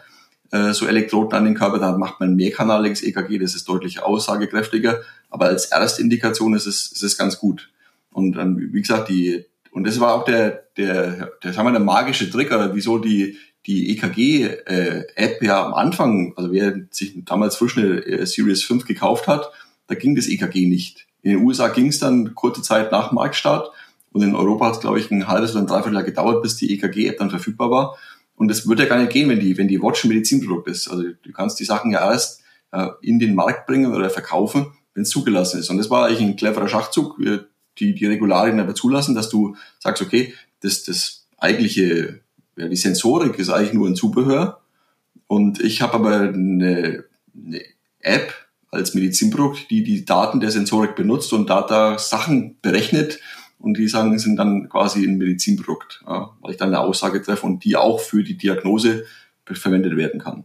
äh, so Elektroden an den Körper, dann macht man mehrkanaliges EKG, das ist deutlich aussagekräftiger, aber als Erstindikation ist es, ist es ganz gut. Und ähm, wie gesagt, die, und das war auch der, der, der, sagen wir, der magische Trick, oder wieso die, die EKG-App äh, ja am Anfang, also wer sich damals frisch eine äh, Series 5 gekauft hat, da ging das EKG nicht. In den USA ging es dann kurze Zeit nach Marktstart und in Europa hat es, glaube ich, ein halbes oder ein Dreivierteljahr gedauert, bis die EKG-App dann verfügbar war. Und das würde ja gar nicht gehen, wenn die, wenn die Watch ein Medizinprodukt ist. Also du kannst die Sachen ja erst äh, in den Markt bringen oder verkaufen, wenn es zugelassen ist. Und das war eigentlich ein cleverer Schachzug, äh, die, die Regularien aber zulassen, dass du sagst, okay, das, das eigentliche, ja, die Sensorik ist eigentlich nur ein Zubehör. Und ich habe aber eine, eine App als Medizinprodukt, die die Daten der Sensorik benutzt und da, da Sachen berechnet, und die sagen, sind dann quasi ein Medizinprodukt, ja, weil ich dann eine Aussage treffe und die auch für die Diagnose verwendet werden kann.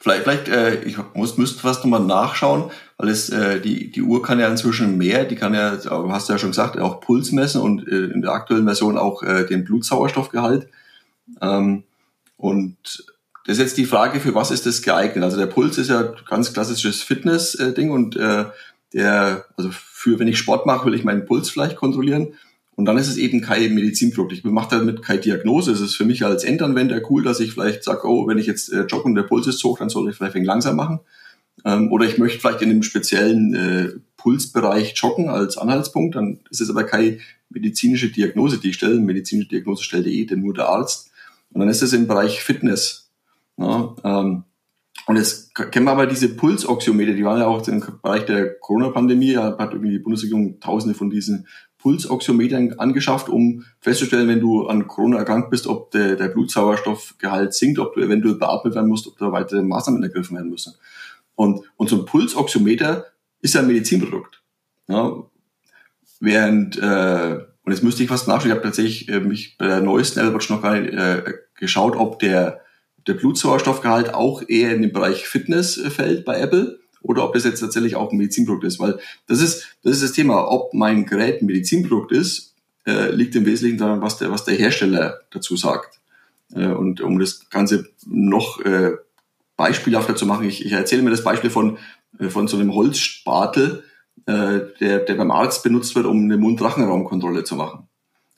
Vielleicht, vielleicht äh, ich muss, müsste fast nochmal nachschauen, weil es äh, die, die Uhr kann ja inzwischen mehr, die kann ja, hast du ja schon gesagt, auch Puls messen und äh, in der aktuellen Version auch äh, den Blutsauerstoffgehalt. Ähm, Und das ist jetzt die Frage, für was ist das geeignet? Also der Puls ist ja ganz klassisches Fitness-Ding und äh, der, also für wenn ich Sport mache, will ich meinen Puls vielleicht kontrollieren. Und dann ist es eben kein Medizinprodukt. Ich mache damit keine Diagnose. Es ist für mich als Endanwender cool, dass ich vielleicht sage, oh, wenn ich jetzt äh, joggen und der Puls ist hoch, dann soll ich vielleicht langsam machen. Ähm, oder ich möchte vielleicht in einem speziellen äh, Pulsbereich joggen als Anhaltspunkt. Dann ist es aber keine medizinische Diagnose, die ich stelle. Medizinische Diagnose stellt eh nur der Arzt. Und dann ist es im Bereich Fitness. Ja, ähm, und jetzt kennen wir aber diese Pulsoxiometer, die waren ja auch im Bereich der Corona-Pandemie, hat irgendwie die Bundesregierung tausende von diesen Pulsoxiometern angeschafft, um festzustellen, wenn du an Corona erkrankt bist, ob der, der Blutsauerstoffgehalt sinkt, ob du eventuell beatmet werden musst, ob da weitere Maßnahmen ergriffen werden müssen. Und, und so ein Pulsoxiometer ist ja ein Medizinprodukt. Ja, während, äh, und jetzt müsste ich fast nachschauen, ich habe tatsächlich äh, mich bei der neuesten Apple Watch noch gar nicht äh, geschaut, ob der der Blutsauerstoffgehalt auch eher in den Bereich Fitness äh, fällt bei Apple oder ob das jetzt tatsächlich auch ein Medizinprodukt ist. Weil das ist, das ist das Thema, ob mein Gerät ein Medizinprodukt ist, äh, liegt im Wesentlichen daran, was der, was der Hersteller dazu sagt. Äh, und um das Ganze noch äh, beispielhafter zu machen, ich, ich erzähle mir das Beispiel von, äh, von so einem Holzspatel, äh, der, der beim Arzt benutzt wird, um eine Mund-Rachenraumkontrolle zu machen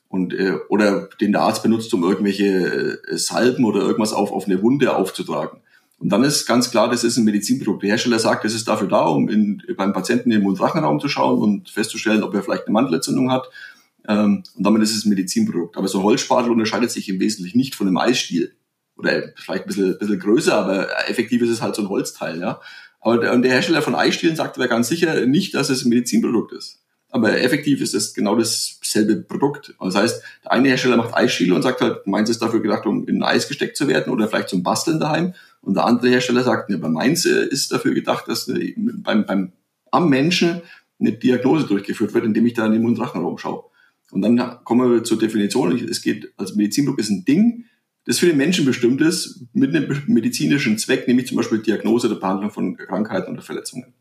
und äh, oder den der Arzt benutzt, um irgendwelche äh, Salben oder irgendwas auf, auf eine Wunde aufzutragen. Und dann ist ganz klar, das ist ein Medizinprodukt. Der Hersteller sagt, das ist dafür da, um in, beim Patienten in den Mund-Rachenraum zu schauen und festzustellen, ob er vielleicht eine Mandelentzündung hat. Ähm, und damit ist es ein Medizinprodukt. Aber so ein Holzspatel unterscheidet sich im Wesentlichen nicht von einem Eisstiel. Oder vielleicht ein bisschen, bisschen größer, aber effektiv ist es halt so ein Holzteil. Ja. Aber der, der Hersteller von Eisstielen sagt aber ganz sicher nicht, dass es ein Medizinprodukt ist aber effektiv ist es genau dasselbe Produkt. Das heißt, der eine Hersteller macht Eisstiele und sagt halt, meins ist dafür gedacht, um in Eis gesteckt zu werden oder vielleicht zum Basteln daheim. Und der andere Hersteller sagt, ne, bei meins äh, ist dafür gedacht, dass äh, beim, beim, am Menschen eine Diagnose durchgeführt wird, indem ich da in den Mundrachenraum schaue. Und dann kommen wir zur Definition. Es geht, als Medizinprodukt ist ein Ding, das für den Menschen bestimmt ist, mit einem medizinischen Zweck, nämlich zum Beispiel Diagnose oder Behandlung von Krankheiten oder Verletzungen.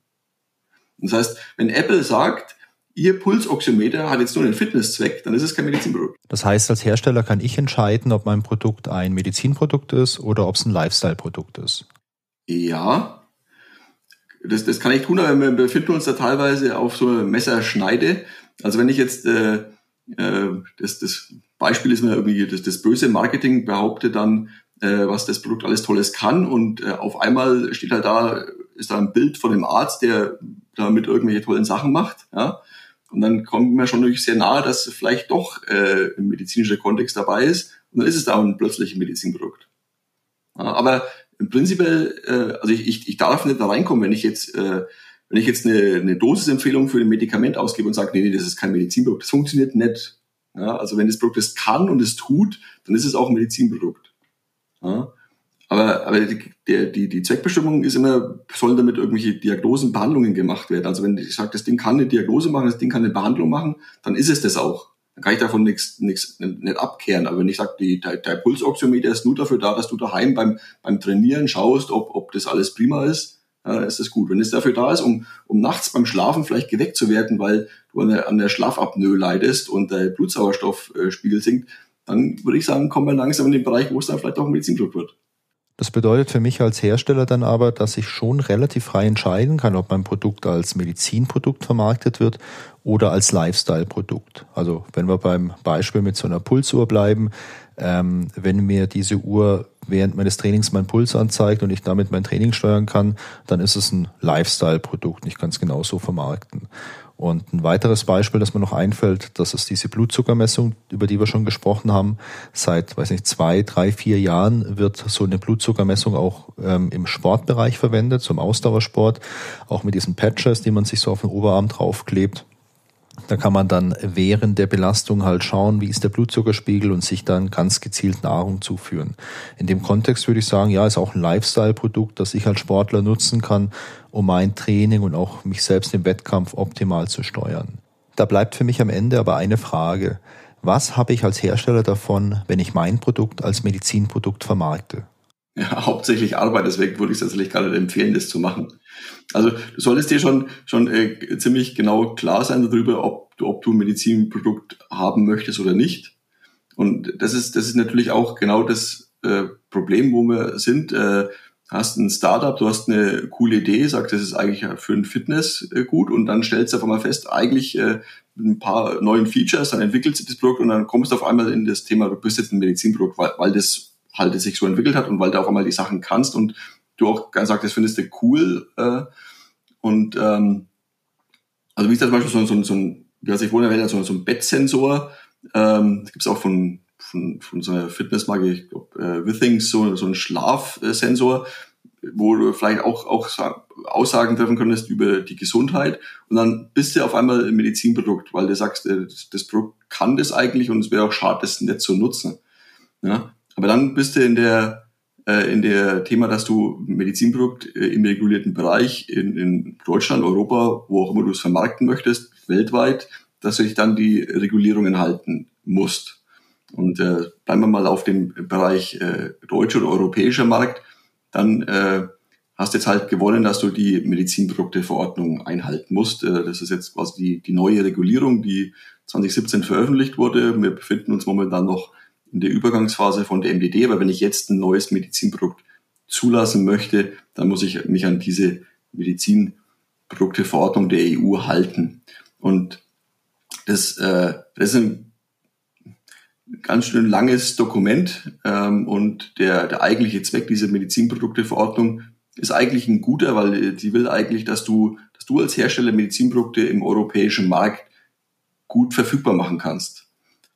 Das heißt, wenn Apple sagt, Ihr Pulsoxiometer hat jetzt nur einen Fitnesszweck, dann ist es kein Medizinprodukt. Das heißt, als Hersteller kann ich entscheiden, ob mein Produkt ein Medizinprodukt ist oder ob es ein Lifestyle-Produkt ist. Ja, das, das kann ich tun, aber wir befinden uns da teilweise auf so einer Messerschneide. Also wenn ich jetzt, äh, äh, das, das Beispiel ist mir irgendwie, das, das böse Marketing behauptet dann, äh, was das Produkt alles Tolles kann und äh, auf einmal steht halt da, ist da ein Bild von dem Arzt, der damit irgendwelche tollen Sachen macht, ja. Und dann kommt mir schon natürlich sehr nahe, dass vielleicht doch äh, ein medizinischer Kontext dabei ist. Und dann ist es da ein plötzlich ein Medizinprodukt. Ja, aber im Prinzip, äh, also ich, ich, ich darf nicht da reinkommen, wenn ich jetzt, äh, wenn ich jetzt eine, eine Dosisempfehlung für ein Medikament ausgebe und sage, nee, nee, das ist kein Medizinprodukt. Das funktioniert nicht. Ja, also wenn das Produkt das kann und es tut, dann ist es auch ein Medizinprodukt. Ja, aber, aber die, die, die Zweckbestimmung ist immer, sollen damit irgendwelche Diagnosen, Behandlungen gemacht werden. Also wenn ich sage, das Ding kann eine Diagnose machen, das Ding kann eine Behandlung machen, dann ist es das auch. Dann kann ich davon nichts nichts nicht abkehren. Aber wenn ich sage, die, der, der Pulsoxiometer ist nur dafür da, dass du daheim beim, beim Trainieren schaust, ob, ob das alles prima ist, ja, ist das gut. Wenn es dafür da ist, um, um nachts beim Schlafen vielleicht geweckt zu werden, weil du an der, an der Schlafapnoe leidest und der Blutsauerstoffspiegel sinkt, dann würde ich sagen, kommen wir langsam in den Bereich, wo es dann vielleicht auch ein Medizinprodukt wird. Das bedeutet für mich als Hersteller dann aber, dass ich schon relativ frei entscheiden kann, ob mein Produkt als Medizinprodukt vermarktet wird oder als Lifestyle-Produkt. Also wenn wir beim Beispiel mit so einer Pulsuhr bleiben, ähm, wenn mir diese Uhr während meines Trainings meinen Puls anzeigt und ich damit mein Training steuern kann, dann ist es ein Lifestyle-Produkt. Ich kann es genauso vermarkten. Und ein weiteres Beispiel, das mir noch einfällt, das ist diese Blutzuckermessung, über die wir schon gesprochen haben. Seit, weiß nicht, zwei, drei, vier Jahren wird so eine Blutzuckermessung auch ähm, im Sportbereich verwendet, zum Ausdauersport, auch mit diesen Patches, die man sich so auf den Oberarm draufklebt. Da kann man dann während der Belastung halt schauen, wie ist der Blutzuckerspiegel und sich dann ganz gezielt Nahrung zuführen. In dem Kontext würde ich sagen, ja, ist auch ein Lifestyle-Produkt, das ich als Sportler nutzen kann, um mein Training und auch mich selbst im Wettkampf optimal zu steuern. Da bleibt für mich am Ende aber eine Frage. Was habe ich als Hersteller davon, wenn ich mein Produkt als Medizinprodukt vermarkte? Ja, hauptsächlich Arbeit, deswegen würde ich es tatsächlich gerade empfehlen, das zu machen. Also du solltest dir schon, schon äh, ziemlich genau klar sein darüber, ob du, ob du ein Medizinprodukt haben möchtest oder nicht. Und das ist, das ist natürlich auch genau das, äh, Problem, wo wir sind. Äh, hast ein Startup, du hast eine coole Idee, sagst, das ist eigentlich für ein Fitness äh, gut und dann stellst du auf einmal fest, eigentlich äh, ein paar neuen Features, dann entwickelt sich das Produkt und dann kommst du auf einmal in das Thema, du bist jetzt ein Medizinprodukt, weil, weil das halt sich so entwickelt hat und weil du auf einmal die Sachen kannst und du auch sagst, das findest du cool äh, und ähm, also wie ist das zum Beispiel so, so, so ein, wie hat sich vorhin erwähnt, so, so ein Bettsensor, ähm, das gibt es auch von von, von so einer Fitnessmarke, ich glaube, äh, Withings, so, so ein Schlafsensor, wo du vielleicht auch, auch Aussagen treffen könntest über die Gesundheit. Und dann bist du auf einmal ein Medizinprodukt, weil du sagst, äh, das Produkt kann das eigentlich und es wäre auch schade, das nicht zu nutzen. Ja? Aber dann bist du in der, äh, in der Thema, dass du Medizinprodukt äh, im regulierten Bereich in, in Deutschland, Europa, wo auch immer du es vermarkten möchtest, weltweit, dass du dich dann die Regulierungen halten musst. Und äh, bleiben wir mal auf dem Bereich äh, deutscher oder europäischer Markt, dann äh, hast jetzt halt gewonnen, dass du die Medizinprodukteverordnung einhalten musst. Äh, das ist jetzt quasi die, die neue Regulierung, die 2017 veröffentlicht wurde. Wir befinden uns momentan noch in der Übergangsphase von der MDD, aber wenn ich jetzt ein neues Medizinprodukt zulassen möchte, dann muss ich mich an diese Medizinprodukteverordnung der EU halten. Und das, äh, das ist ein ganz schön langes Dokument ähm, und der, der eigentliche Zweck dieser Medizinprodukteverordnung ist eigentlich ein guter, weil sie will eigentlich, dass du, dass du als Hersteller Medizinprodukte im europäischen Markt gut verfügbar machen kannst.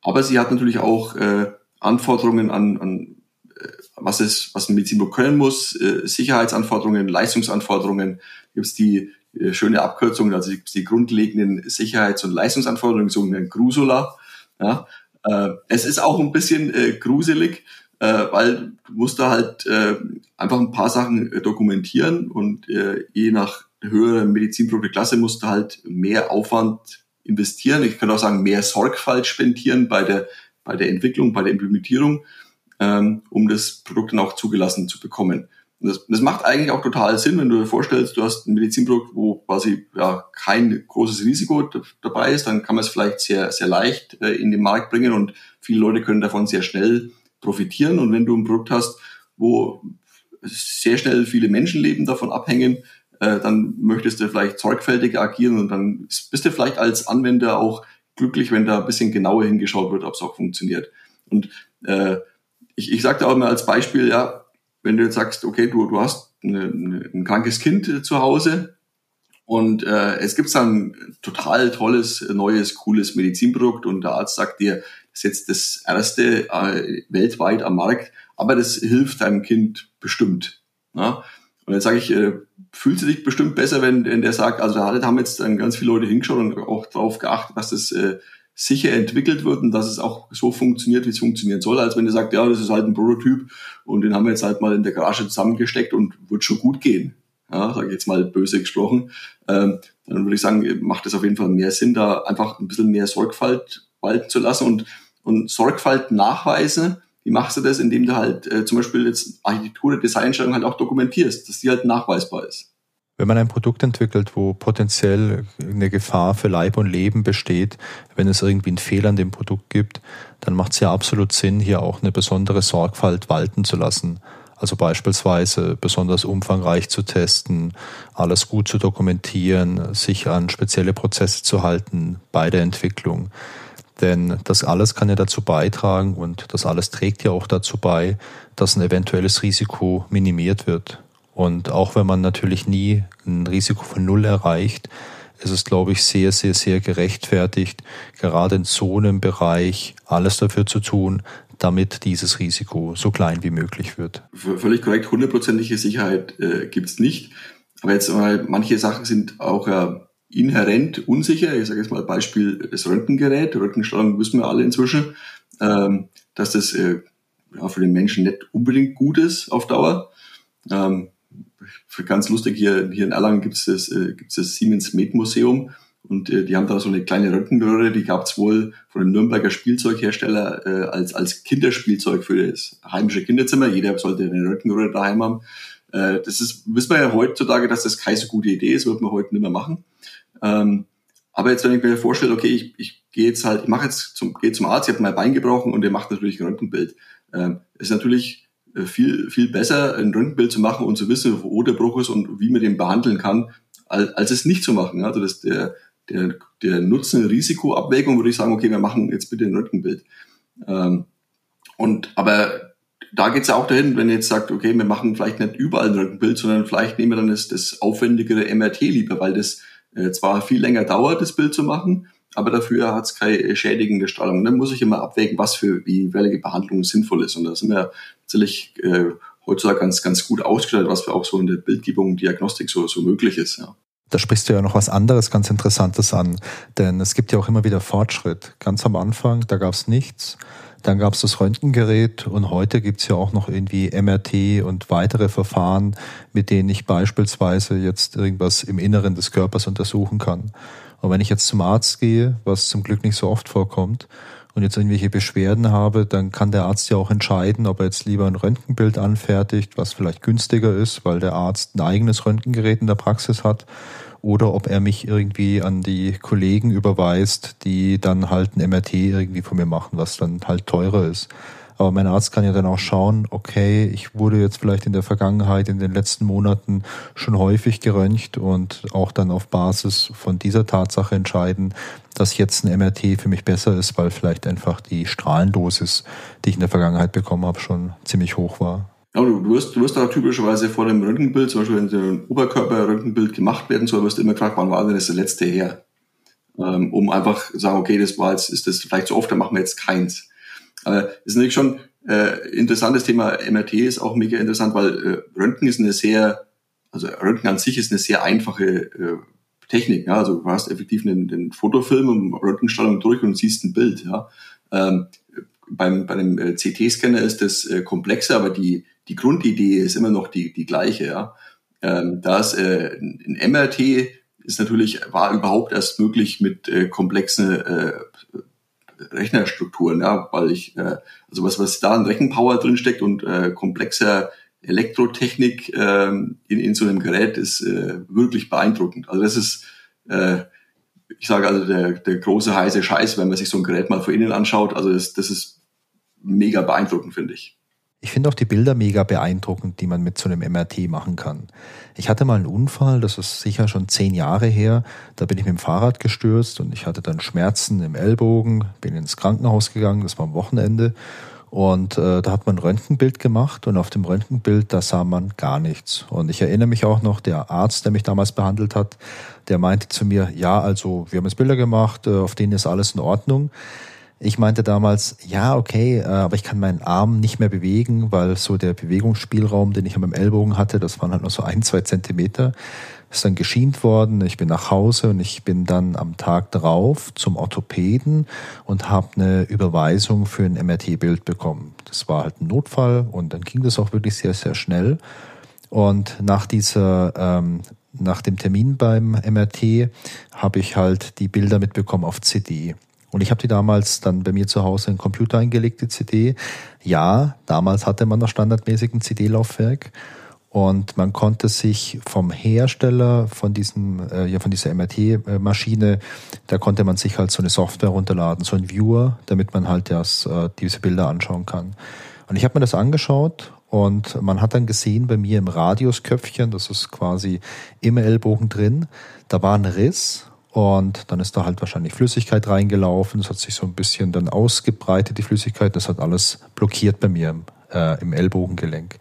Aber sie hat natürlich auch äh, Anforderungen an, an äh, was es, was ein Medizinprodukt können muss, äh, Sicherheitsanforderungen, Leistungsanforderungen, gibt es die äh, schöne Abkürzung, also die, die grundlegenden Sicherheits- und Leistungsanforderungen, sogenannten GRUSOLA. Ja, äh, es ist auch ein bisschen äh, gruselig, äh, weil du musst da halt äh, einfach ein paar Sachen äh, dokumentieren und äh, je nach höherer Medizinprodukteklasse musst du halt mehr Aufwand investieren. Ich kann auch sagen, mehr Sorgfalt spendieren bei der, bei der Entwicklung, bei der Implementierung, ähm, um das Produkt dann auch zugelassen zu bekommen. Das, das macht eigentlich auch total Sinn, wenn du dir vorstellst, du hast ein Medizinprodukt, wo quasi ja, kein großes Risiko dabei ist, dann kann man es vielleicht sehr, sehr leicht äh, in den Markt bringen und viele Leute können davon sehr schnell profitieren. Und wenn du ein Produkt hast, wo sehr schnell viele Menschenleben davon abhängen, äh, dann möchtest du vielleicht sorgfältiger agieren und dann bist du vielleicht als Anwender auch glücklich, wenn da ein bisschen genauer hingeschaut wird, ob es auch funktioniert. Und äh, ich, ich sagte auch immer als Beispiel, ja, wenn du jetzt sagst, okay, du, du hast eine, eine, ein krankes Kind äh, zu Hause und äh, es gibt dann ein total tolles, neues, cooles Medizinprodukt und der Arzt sagt dir, das ist jetzt das erste äh, weltweit am Markt, aber das hilft deinem Kind bestimmt. Ja? Und jetzt sage ich, äh, fühlst du dich bestimmt besser, wenn, wenn der sagt, also da haben jetzt dann ganz viele Leute hingeschaut und auch darauf geachtet, dass das äh, sicher entwickelt wird und dass es auch so funktioniert, wie es funktionieren soll, als wenn ihr sagt, ja, das ist halt ein Prototyp und den haben wir jetzt halt mal in der Garage zusammengesteckt und wird schon gut gehen. Ja, sage ich jetzt mal böse gesprochen. Ähm, dann würde ich sagen, macht es auf jeden Fall mehr Sinn, da einfach ein bisschen mehr Sorgfalt walten zu lassen und, und Sorgfalt nachweisen. Wie machst du das, indem du halt äh, zum Beispiel jetzt Architektur, Designstellung halt auch dokumentierst, dass die halt nachweisbar ist? Wenn man ein Produkt entwickelt, wo potenziell eine Gefahr für Leib und Leben besteht, wenn es irgendwie einen Fehler an dem Produkt gibt, dann macht es ja absolut Sinn, hier auch eine besondere Sorgfalt walten zu lassen. Also beispielsweise besonders umfangreich zu testen, alles gut zu dokumentieren, sich an spezielle Prozesse zu halten bei der Entwicklung. Denn das alles kann ja dazu beitragen und das alles trägt ja auch dazu bei, dass ein eventuelles Risiko minimiert wird. Und auch wenn man natürlich nie ein Risiko von Null erreicht, ist es, glaube ich, sehr, sehr, sehr gerechtfertigt, gerade in so einem Bereich alles dafür zu tun, damit dieses Risiko so klein wie möglich wird. Völlig korrekt, hundertprozentige Sicherheit äh, gibt's nicht. Aber jetzt mal, manche Sachen sind auch äh, inhärent unsicher. Ich sage jetzt mal Beispiel das Röntgengerät. Röntgenstrahlung wissen wir alle inzwischen, ähm, dass das äh, ja, für den Menschen nicht unbedingt gut ist auf Dauer. Ähm, ganz lustig, hier, hier in Erlangen gibt es das, äh, gibt's das Siemens Med Museum und äh, die haben da so eine kleine Röntgenröhre, die gab es wohl von dem Nürnberger Spielzeughersteller äh, als, als Kinderspielzeug für das heimische Kinderzimmer. Jeder sollte eine Röntgenröhre daheim haben. Äh, das ist, wissen wir ja heutzutage, dass das keine so gute Idee ist, wird man heute nicht mehr machen. Ähm, aber jetzt, wenn ich mir vorstelle, okay, ich, ich gehe jetzt halt, ich mache jetzt zum, gehe zum Arzt, ich habe mein Bein gebrochen und der macht natürlich ein Röntgenbild. Ähm, ist natürlich äh, viel, viel besser, ein Röntgenbild zu machen und zu wissen, wo der Bruch ist und wie man den behandeln kann, als, als es nicht zu machen. Also das der, der, der Nutzen-Risiko-Abwägung würde ich sagen, okay, wir machen jetzt bitte ein Röntgenbild. Ähm, und aber da geht es ja auch dahin, wenn ihr jetzt sagt, okay, wir machen vielleicht nicht überall ein Röntgenbild, sondern vielleicht nehmen wir dann das, das aufwendigere MRT lieber, weil das äh, zwar viel länger dauert, das Bild zu machen, aber dafür hat es keine schädigende Strahlung. Und dann muss ich immer abwägen, was für wie welche Behandlung sinnvoll ist. Und da sind wir natürlich äh, heutzutage ganz, ganz gut ausgestattet, was wir auch so in der Bildgebung und Diagnostik so, so möglich ist. Ja. Da sprichst du ja noch was anderes ganz Interessantes an, denn es gibt ja auch immer wieder Fortschritt. Ganz am Anfang, da gab es nichts. Dann gab es das Röntgengerät und heute gibt's ja auch noch irgendwie MRT und weitere Verfahren, mit denen ich beispielsweise jetzt irgendwas im Inneren des Körpers untersuchen kann. Und wenn ich jetzt zum Arzt gehe, was zum Glück nicht so oft vorkommt, und jetzt irgendwelche Beschwerden habe, dann kann der Arzt ja auch entscheiden, ob er jetzt lieber ein Röntgenbild anfertigt, was vielleicht günstiger ist, weil der Arzt ein eigenes Röntgengerät in der Praxis hat, oder ob er mich irgendwie an die Kollegen überweist, die dann halt ein MRT irgendwie von mir machen, was dann halt teurer ist. Aber mein Arzt kann ja dann auch schauen, okay, ich wurde jetzt vielleicht in der Vergangenheit, in den letzten Monaten schon häufig geröntgt und auch dann auf Basis von dieser Tatsache entscheiden, dass jetzt ein MRT für mich besser ist, weil vielleicht einfach die Strahlendosis, die ich in der Vergangenheit bekommen habe, schon ziemlich hoch war. Ja, du, wirst, du wirst auch typischerweise vor dem Röntgenbild, zum Beispiel wenn ein Oberkörper-Röntgenbild gemacht werden soll, wirst du immer gefragt, wann war denn das der letzte her? Ähm, um einfach sagen, okay, das war jetzt, ist das vielleicht zu oft, dann machen wir jetzt keins. Aber das ist natürlich schon äh, interessantes Thema. MRT ist auch mega interessant, weil äh, Röntgen ist eine sehr, also Röntgen an sich ist eine sehr einfache äh, Technik. Ja? Also du hast effektiv einen, einen Fotofilm und Röntgenstrahlung durch und siehst ein Bild. Ja? Ähm, beim, bei dem äh, CT-Scanner ist das äh, komplexer, aber die, die Grundidee ist immer noch die, die gleiche. Ja? Ähm, da ist äh, ein MRT ist natürlich, war überhaupt erst möglich mit äh, komplexen äh, Rechnerstrukturen, ja, weil ich, äh, also was, was da an Rechenpower drinsteckt und äh, komplexer Elektrotechnik äh, in, in so einem Gerät ist äh, wirklich beeindruckend. Also das ist, äh, ich sage also der, der große heiße Scheiß, wenn man sich so ein Gerät mal von innen anschaut. Also das, das ist mega beeindruckend, finde ich. Ich finde auch die Bilder mega beeindruckend, die man mit so einem MRT machen kann. Ich hatte mal einen Unfall, das ist sicher schon zehn Jahre her. Da bin ich mit dem Fahrrad gestürzt und ich hatte dann Schmerzen im Ellbogen, bin ins Krankenhaus gegangen, das war am Wochenende. Und äh, da hat man ein Röntgenbild gemacht und auf dem Röntgenbild, da sah man gar nichts. Und ich erinnere mich auch noch, der Arzt, der mich damals behandelt hat, der meinte zu mir, ja, also wir haben jetzt Bilder gemacht, äh, auf denen ist alles in Ordnung. Ich meinte damals, ja, okay, äh, aber ich kann meinen Arm nicht mehr bewegen, weil so der Bewegungsspielraum, den ich an meinem Ellbogen hatte, das waren halt nur so ein, zwei Zentimeter, ist dann geschient worden. Ich bin nach Hause und ich bin dann am Tag drauf zum Orthopäden und habe eine Überweisung für ein MRT-Bild bekommen. Das war halt ein Notfall und dann ging das auch wirklich sehr, sehr schnell. Und nach dieser ähm, nach dem Termin beim MRT habe ich halt die Bilder mitbekommen auf CD. Und ich habe die damals dann bei mir zu Hause in den Computer eingelegt, die CD. Ja, damals hatte man noch standardmäßig ein CD-Laufwerk. Und man konnte sich vom Hersteller von diesem, äh, ja, von dieser MRT-Maschine, da konnte man sich halt so eine Software runterladen, so ein Viewer, damit man halt das, äh, diese Bilder anschauen kann. Und ich habe mir das angeschaut und man hat dann gesehen bei mir im Radiusköpfchen, das ist quasi im Ellbogen drin, da war ein Riss und dann ist da halt wahrscheinlich Flüssigkeit reingelaufen. Das hat sich so ein bisschen dann ausgebreitet, die Flüssigkeit. Das hat alles blockiert bei mir äh, im Ellbogengelenk.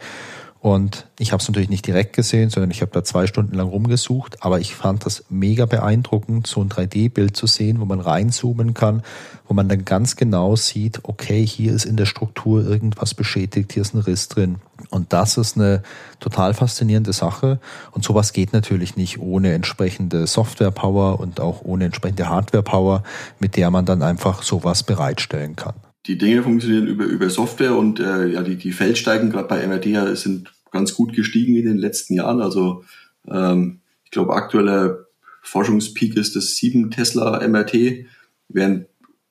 Und ich habe es natürlich nicht direkt gesehen, sondern ich habe da zwei Stunden lang rumgesucht. Aber ich fand das mega beeindruckend, so ein 3D-Bild zu sehen, wo man reinzoomen kann, wo man dann ganz genau sieht, okay, hier ist in der Struktur irgendwas beschädigt, hier ist ein Riss drin. Und das ist eine total faszinierende Sache. Und sowas geht natürlich nicht ohne entsprechende Software-Power und auch ohne entsprechende Hardware-Power, mit der man dann einfach sowas bereitstellen kann die Dinge funktionieren über, über Software und äh, ja, die, die Feldsteigen gerade bei MRT sind ganz gut gestiegen in den letzten Jahren. Also ähm, ich glaube, aktueller Forschungspeak ist das 7 Tesla MRT, während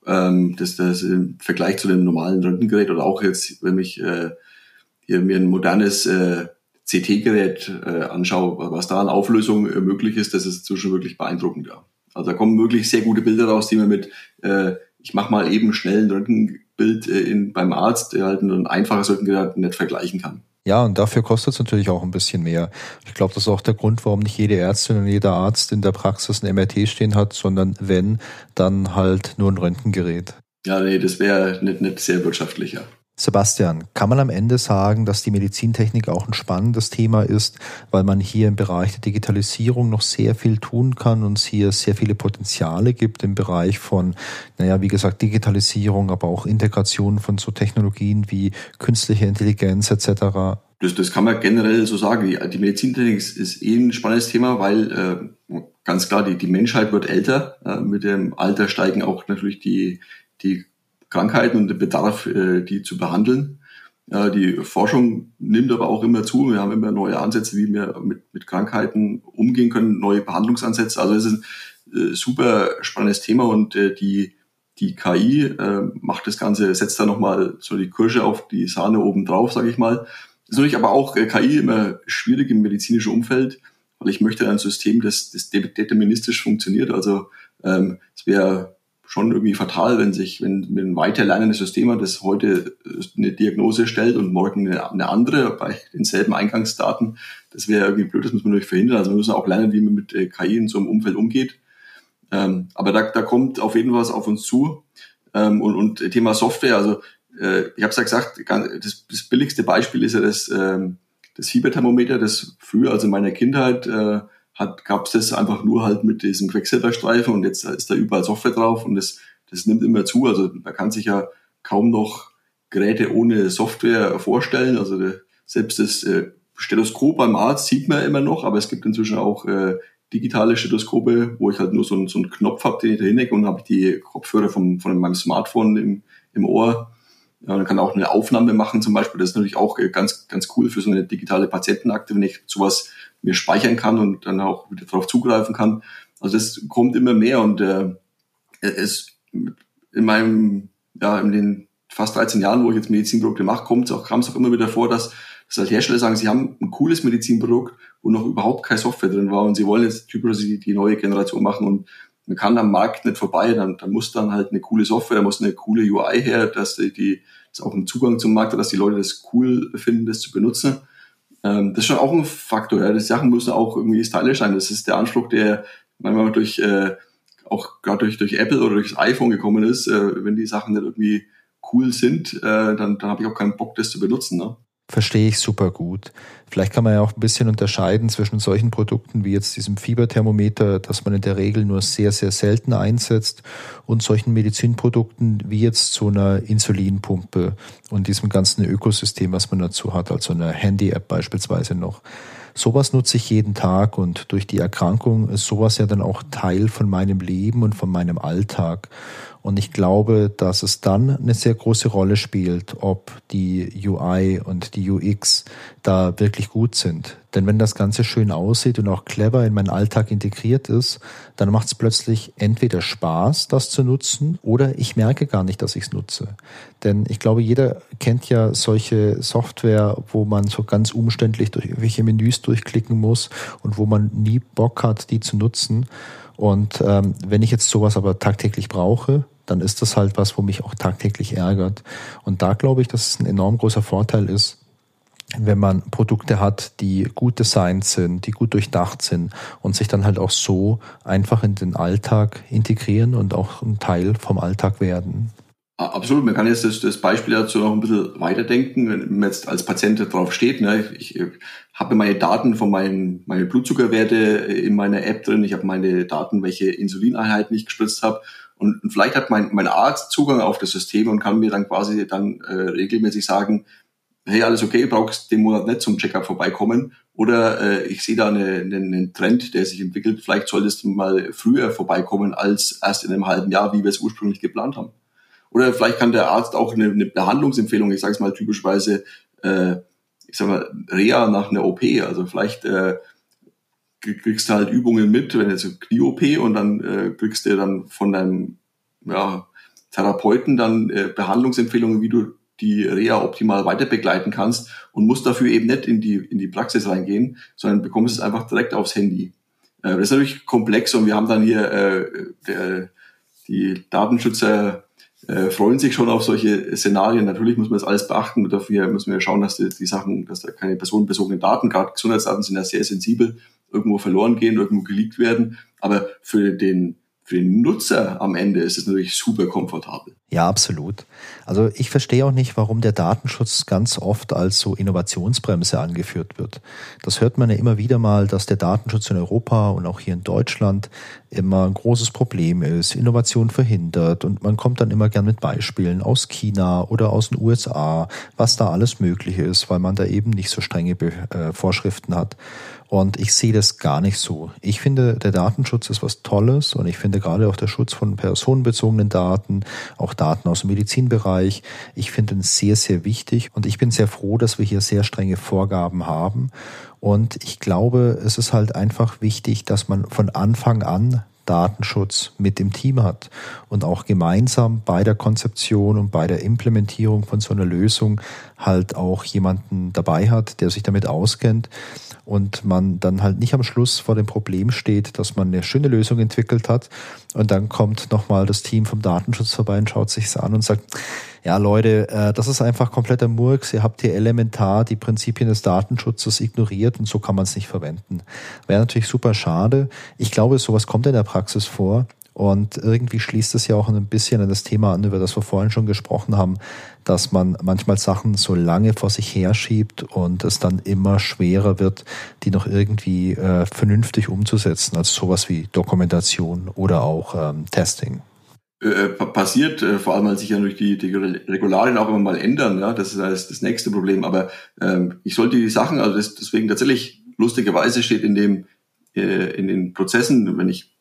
ähm, das, das im Vergleich zu dem normalen Röntgengerät oder auch jetzt, wenn ich äh, hier mir ein modernes äh, CT-Gerät äh, anschaue, was da an Auflösung äh, möglich ist, das ist inzwischen wirklich beeindruckend. Ja. Also da kommen wirklich sehr gute Bilder raus, die man mit äh, ich mache mal eben schnell ein Röntgenbild Bild äh, in, beim Arzt, der halt ein einfaches Röntgengerät nicht vergleichen kann. Ja, und dafür kostet es natürlich auch ein bisschen mehr. Ich glaube, das ist auch der Grund, warum nicht jede Ärztin und jeder Arzt in der Praxis ein MRT stehen hat, sondern wenn, dann halt nur ein Röntgengerät. Ja, nee, das wäre nicht, nicht sehr wirtschaftlicher. Sebastian, kann man am Ende sagen, dass die Medizintechnik auch ein spannendes Thema ist, weil man hier im Bereich der Digitalisierung noch sehr viel tun kann und es hier sehr viele Potenziale gibt im Bereich von, naja, wie gesagt, Digitalisierung, aber auch Integration von so Technologien wie künstliche Intelligenz etc. Das, das kann man generell so sagen. Die, Medizintechnik ist, ist eh ein spannendes Thema, weil äh, ganz klar, die, die Menschheit wird älter. Äh, mit dem Alter steigen auch natürlich die, die Krankheiten und den Bedarf, äh, die zu behandeln. Die Forschung nimmt aber auch immer zu. Wir haben immer neue Ansätze, wie wir mit, mit Krankheiten umgehen können, neue Behandlungsansätze. Also es ist ein äh, super spannendes Thema und äh, die, die KI macht das Ganze, setzt da nochmal so die Kirsche auf die Sahne oben drauf, sage ich mal. ist natürlich aber auch KI immer schwierig im medizinischen Umfeld, weil ich möchte ein System, das, das deterministisch funktioniert. Also ähm, es wäre schon irgendwie fatal, wenn sich, wenn, wenn ein weiterlernendes System hat, das heute eine Diagnose stellt und morgen eine, eine andere bei denselben Eingangsdaten, das wäre irgendwie blöd, das muss man natürlich verhindern. Also wir müssen auch lernen, wie man mit äh, KI in so einem Umfeld umgeht. Ähm, aber da, da kommt auf jeden Fall was auf uns zu. Ähm, und, und Thema Software, also äh, ich habe es ja gesagt, das, das billigste Beispiel ist ja das, ähm, das Fieberthermometer, das früher, also in meiner Kindheit, äh, gab es das einfach nur halt mit diesem Quecksilberstreifen und jetzt ist da überall Software drauf und das, das nimmt immer zu. Also man kann sich ja kaum noch Geräte ohne Software vorstellen. Also der, selbst das äh, Stethoskop beim Arzt sieht man immer noch, aber es gibt inzwischen auch äh, digitale Stethoskope, wo ich halt nur so, einen, so einen Knopf habe, den ich da hinlege und habe die Kopfhörer vom, von meinem Smartphone im, im Ohr. Ja, man kann auch eine Aufnahme machen zum Beispiel. Das ist natürlich auch äh, ganz, ganz cool für so eine digitale Patientenakte, wenn ich sowas mir speichern kann und dann auch wieder darauf zugreifen kann. Also das kommt immer mehr und äh, es in meinem, ja, in den fast 13 Jahren, wo ich jetzt Medizinprodukte mache, kommt es auch, kam es auch immer wieder vor, dass, dass halt Hersteller sagen, sie haben ein cooles Medizinprodukt, wo noch überhaupt keine Software drin war und sie wollen jetzt typischerweise die, die neue Generation machen und man kann am Markt nicht vorbei, dann, dann muss dann halt eine coole Software, da muss eine coole UI her, dass die, die dass auch ein Zugang zum Markt hat, dass die Leute das cool finden, das zu benutzen. Ähm, das ist schon auch ein Faktor. Ja. Die Sachen müssen auch irgendwie stylisch sein. Das ist der Anspruch, der manchmal durch äh, auch gerade durch, durch Apple oder durch das iPhone gekommen ist. Äh, wenn die Sachen nicht irgendwie cool sind, äh, dann, dann habe ich auch keinen Bock, das zu benutzen. Ne? Verstehe ich super gut. Vielleicht kann man ja auch ein bisschen unterscheiden zwischen solchen Produkten wie jetzt diesem Fieberthermometer, das man in der Regel nur sehr, sehr selten einsetzt, und solchen Medizinprodukten wie jetzt so einer Insulinpumpe und diesem ganzen Ökosystem, was man dazu hat, also einer Handy-App beispielsweise noch. Sowas nutze ich jeden Tag und durch die Erkrankung ist sowas ja dann auch Teil von meinem Leben und von meinem Alltag. Und ich glaube, dass es dann eine sehr große Rolle spielt, ob die UI und die UX da wirklich gut sind. Denn wenn das Ganze schön aussieht und auch clever in meinen Alltag integriert ist, dann macht es plötzlich entweder Spaß, das zu nutzen, oder ich merke gar nicht, dass ich es nutze. Denn ich glaube, jeder kennt ja solche Software, wo man so ganz umständlich durch irgendwelche Menüs durchklicken muss und wo man nie Bock hat, die zu nutzen. Und ähm, wenn ich jetzt sowas aber tagtäglich brauche, dann ist das halt was, wo mich auch tagtäglich ärgert. Und da glaube ich, dass es ein enorm großer Vorteil ist, wenn man Produkte hat, die gut designt sind, die gut durchdacht sind und sich dann halt auch so einfach in den Alltag integrieren und auch ein Teil vom Alltag werden. Absolut, man kann jetzt das, das Beispiel dazu noch ein bisschen weiterdenken, wenn man jetzt als Patient drauf steht. Ne? Ich, ich habe meine Daten von meinen meine Blutzuckerwerte in meiner App drin, ich habe meine Daten, welche Insulineinheiten ich gespritzt habe. Und, und vielleicht hat mein, mein Arzt Zugang auf das System und kann mir dann quasi dann äh, regelmäßig sagen, hey, alles okay, brauchst den Monat nicht zum Checkup vorbeikommen. Oder äh, ich sehe da eine, eine, einen Trend, der sich entwickelt, vielleicht solltest du mal früher vorbeikommen als erst in einem halben Jahr, wie wir es ursprünglich geplant haben. Oder vielleicht kann der Arzt auch eine, eine Behandlungsempfehlung, ich sage es mal typischweise, äh, ich sag mal, Reha nach einer OP. Also vielleicht äh, kriegst du halt Übungen mit, wenn jetzt eine Knie-OP und dann äh, kriegst du dann von deinem ja, Therapeuten dann äh, Behandlungsempfehlungen, wie du die Reha optimal weiter begleiten kannst und musst dafür eben nicht in die, in die Praxis reingehen, sondern bekommst es einfach direkt aufs Handy. Äh, das ist natürlich komplex und wir haben dann hier äh, der, die Datenschützer äh, freuen sich schon auf solche Szenarien. Natürlich muss man das alles beachten. Dafür müssen wir schauen, dass die, die Sachen, dass da keine personenbezogenen Daten, gerade Gesundheitsdaten sind ja sehr sensibel, irgendwo verloren gehen, irgendwo geleakt werden. Aber für den für den Nutzer am Ende ist es natürlich super komfortabel. Ja, absolut. Also ich verstehe auch nicht, warum der Datenschutz ganz oft als so Innovationsbremse angeführt wird. Das hört man ja immer wieder mal, dass der Datenschutz in Europa und auch hier in Deutschland immer ein großes Problem ist, Innovation verhindert und man kommt dann immer gern mit Beispielen aus China oder aus den USA, was da alles möglich ist, weil man da eben nicht so strenge äh, Vorschriften hat. Und ich sehe das gar nicht so. Ich finde, der Datenschutz ist was Tolles und ich finde gerade auch der Schutz von personenbezogenen Daten, auch Daten aus dem Medizinbereich, ich finde ihn sehr, sehr wichtig und ich bin sehr froh, dass wir hier sehr strenge Vorgaben haben. Und ich glaube, es ist halt einfach wichtig, dass man von Anfang an Datenschutz mit dem Team hat und auch gemeinsam bei der Konzeption und bei der Implementierung von so einer Lösung halt auch jemanden dabei hat, der sich damit auskennt und man dann halt nicht am Schluss vor dem Problem steht, dass man eine schöne Lösung entwickelt hat und dann kommt nochmal das Team vom Datenschutz vorbei und schaut sich's an und sagt, ja Leute, äh, das ist einfach kompletter Murks, ihr habt hier elementar die Prinzipien des Datenschutzes ignoriert und so kann man es nicht verwenden. Wäre natürlich super schade. Ich glaube, sowas kommt in der Praxis vor. Und irgendwie schließt es ja auch ein bisschen an das Thema an, über das wir vorhin schon gesprochen haben, dass man manchmal Sachen so lange vor sich herschiebt und es dann immer schwerer wird, die noch irgendwie äh, vernünftig umzusetzen, also sowas wie Dokumentation oder auch ähm, Testing. Äh, äh passiert, äh, vor allem als sich ja durch die, die Regularien auch immer mal ändern, ja, das ist das, das nächste Problem. Aber ähm, ich sollte die Sachen, also das, deswegen tatsächlich lustigerweise steht in dem äh, in den Prozessen, wenn ich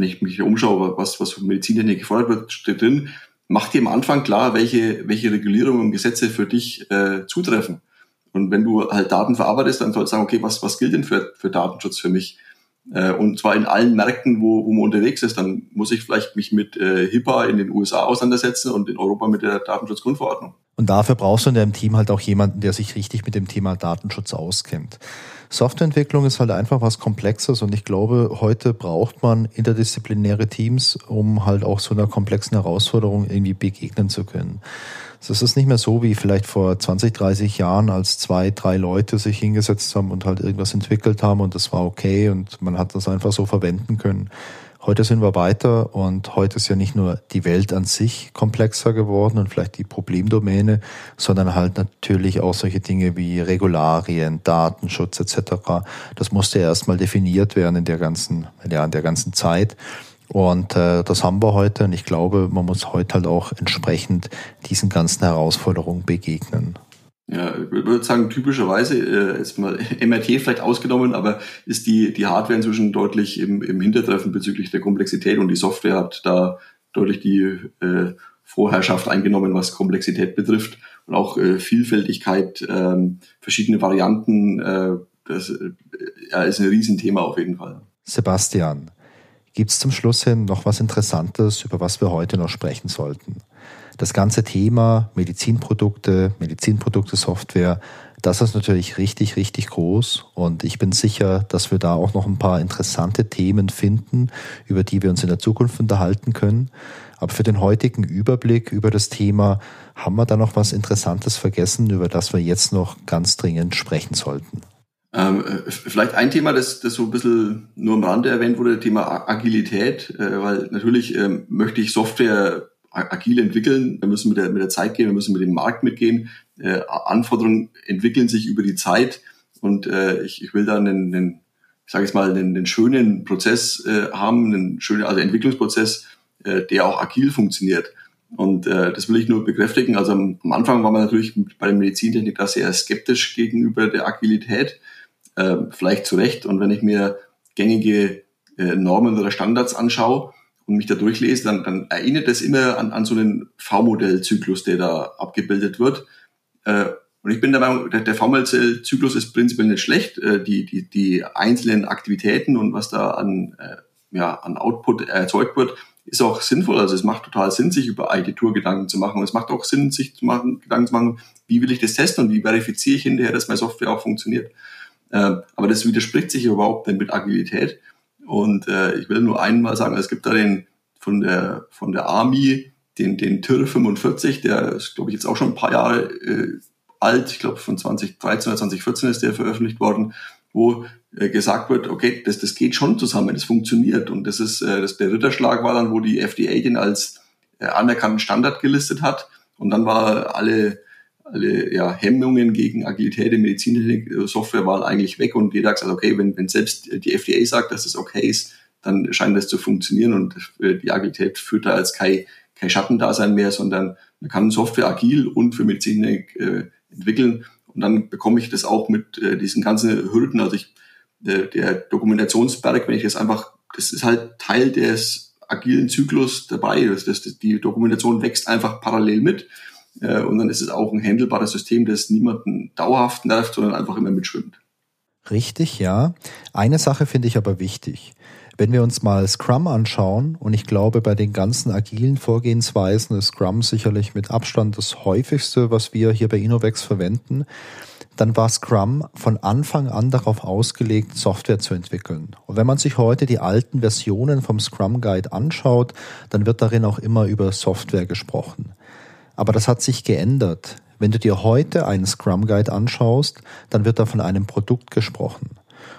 wenn ich mich umschaue, was, was von Medizintechnik gefordert wird, steht drin, mach dir am Anfang klar, welche, welche Regulierungen und Gesetze für dich äh, zutreffen. Und wenn du halt Daten verarbeitest, dann sollst du sagen, okay, was, was gilt denn für, für Datenschutz für mich? Äh, und zwar in allen Märkten, wo, wo man unterwegs ist. Dann muss ich vielleicht mich mit äh, HIPAA in den USA auseinandersetzen und in Europa mit der Datenschutzgrundverordnung. Und dafür brauchst du in deinem Team halt auch jemanden, der sich richtig mit dem Thema Datenschutz auskennt. Softwareentwicklung ist halt einfach was Komplexes und ich glaube, heute braucht man interdisziplinäre Teams, um halt auch so einer komplexen Herausforderung irgendwie begegnen zu können. Das ist nicht mehr so wie vielleicht vor 20, 30 Jahren, als zwei, drei Leute sich hingesetzt haben und halt irgendwas entwickelt haben und das war okay und man hat das einfach so verwenden können. Heute sind wir weiter und heute ist ja nicht nur die Welt an sich komplexer geworden und vielleicht die Problemdomäne, sondern halt natürlich auch solche Dinge wie Regularien, Datenschutz etc. Das musste ja erstmal definiert werden in der ganzen, ja, in der ganzen Zeit. Und äh, das haben wir heute und ich glaube, man muss heute halt auch entsprechend diesen ganzen Herausforderungen begegnen. Ja, ich würde sagen, typischerweise, äh, jetzt mal (laughs) MRT vielleicht ausgenommen, aber ist die, die Hardware inzwischen deutlich im, im Hintertreffen bezüglich der Komplexität und die Software hat da deutlich die äh, Vorherrschaft eingenommen, was Komplexität betrifft und auch äh, Vielfältigkeit, ähm, verschiedene Varianten, äh, das äh, ja, ist ein Riesenthema auf jeden Fall. Sebastian, gibt's zum Schluss hin noch was Interessantes, über was wir heute noch sprechen sollten? Das ganze Thema Medizinprodukte, Medizinprodukte, Software, das ist natürlich richtig, richtig groß und ich bin sicher, dass wir da auch noch ein paar interessante Themen finden, über die wir uns in der Zukunft unterhalten können. Aber für den heutigen Überblick über das Thema haben wir da noch was Interessantes vergessen, über das wir jetzt noch ganz dringend sprechen sollten. Ähm, vielleicht ein Thema, das, das so ein bisschen nur am Rande erwähnt wurde, Thema Agilität, äh, weil natürlich ähm, möchte ich Software agil entwickeln. Wir müssen mit der, mit der Zeit gehen, wir müssen mit dem Markt mitgehen. Äh, Anforderungen entwickeln sich über die Zeit und äh, ich, ich will da einen, einen ich sage jetzt mal, einen, einen schönen Prozess äh, haben, einen schönen, also Entwicklungsprozess, äh, der auch agil funktioniert. Und äh, das will ich nur bekräftigen. Also am, am Anfang war man natürlich bei der Medizintechnik da sehr skeptisch gegenüber der Agilität, äh, vielleicht zu Recht. Und wenn ich mir gängige äh, Normen oder Standards anschaue, und mich da durchlese, dann, dann erinnert das immer an, an so einen V-Modell-Zyklus, der da abgebildet wird. Äh, und ich bin der Meinung, der, der V-Modell-Zyklus ist prinzipiell nicht schlecht. Äh, die, die, die einzelnen Aktivitäten und was da an, äh, ja, an Output erzeugt wird, ist auch sinnvoll. Also es macht total Sinn, sich über Architektur Gedanken zu machen. Und es macht auch Sinn, sich zu machen, Gedanken zu machen, wie will ich das testen und wie verifiziere ich hinterher, dass meine Software auch funktioniert. Äh, aber das widerspricht sich überhaupt nicht mit Agilität. Und äh, ich will nur einmal sagen, es gibt da den von der von der Army den, den TIR 45, der ist, glaube ich, jetzt auch schon ein paar Jahre äh, alt. Ich glaube, von 2013 oder 2014 ist der veröffentlicht worden, wo äh, gesagt wird, okay, das, das geht schon zusammen, das funktioniert. Und das ist, äh, das, der Ritterschlag war dann, wo die FDA den als äh, anerkannten Standard gelistet hat. Und dann war alle, alle ja, Hemmungen gegen Agilität in Medizintechnik, äh, Software waren eigentlich weg und jeder gesagt, okay, wenn, wenn selbst die FDA sagt, dass das okay ist, dann scheint das zu funktionieren und äh, die Agilität führt da als kein, kein Schattendasein mehr, sondern man kann Software agil und für Medizintechnik äh, entwickeln und dann bekomme ich das auch mit äh, diesen ganzen Hürden, also ich, der, der Dokumentationsberg, wenn ich das einfach, das ist halt Teil des agilen Zyklus dabei, das, das, die Dokumentation wächst einfach parallel mit äh, und dann ist es auch ein handelbares System, das niemanden dauerhaft nervt, sondern einfach immer mitschwimmt. Richtig, ja. Eine Sache finde ich aber wichtig. Wenn wir uns mal Scrum anschauen, und ich glaube, bei den ganzen agilen Vorgehensweisen ist Scrum sicherlich mit Abstand das häufigste, was wir hier bei Innovex verwenden, dann war Scrum von Anfang an darauf ausgelegt, Software zu entwickeln. Und wenn man sich heute die alten Versionen vom Scrum Guide anschaut, dann wird darin auch immer über Software gesprochen. Aber das hat sich geändert. Wenn du dir heute einen Scrum Guide anschaust, dann wird da von einem Produkt gesprochen.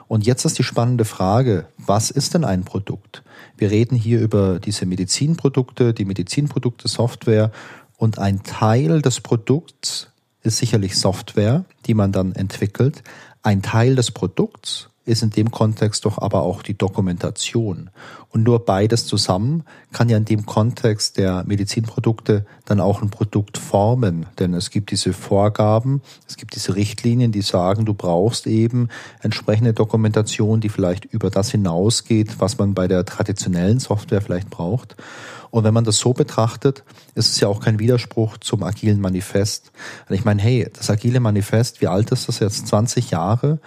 Und jetzt ist die spannende Frage, was ist denn ein Produkt? Wir reden hier über diese Medizinprodukte, die Medizinprodukte Software und ein Teil des Produkts ist sicherlich Software, die man dann entwickelt. Ein Teil des Produkts ist in dem Kontext doch aber auch die Dokumentation. Und nur beides zusammen kann ja in dem Kontext der Medizinprodukte dann auch ein Produkt formen. Denn es gibt diese Vorgaben, es gibt diese Richtlinien, die sagen, du brauchst eben entsprechende Dokumentation, die vielleicht über das hinausgeht, was man bei der traditionellen Software vielleicht braucht. Und wenn man das so betrachtet, ist es ja auch kein Widerspruch zum agilen Manifest. Ich meine, hey, das agile Manifest, wie alt ist das jetzt? 20 Jahre?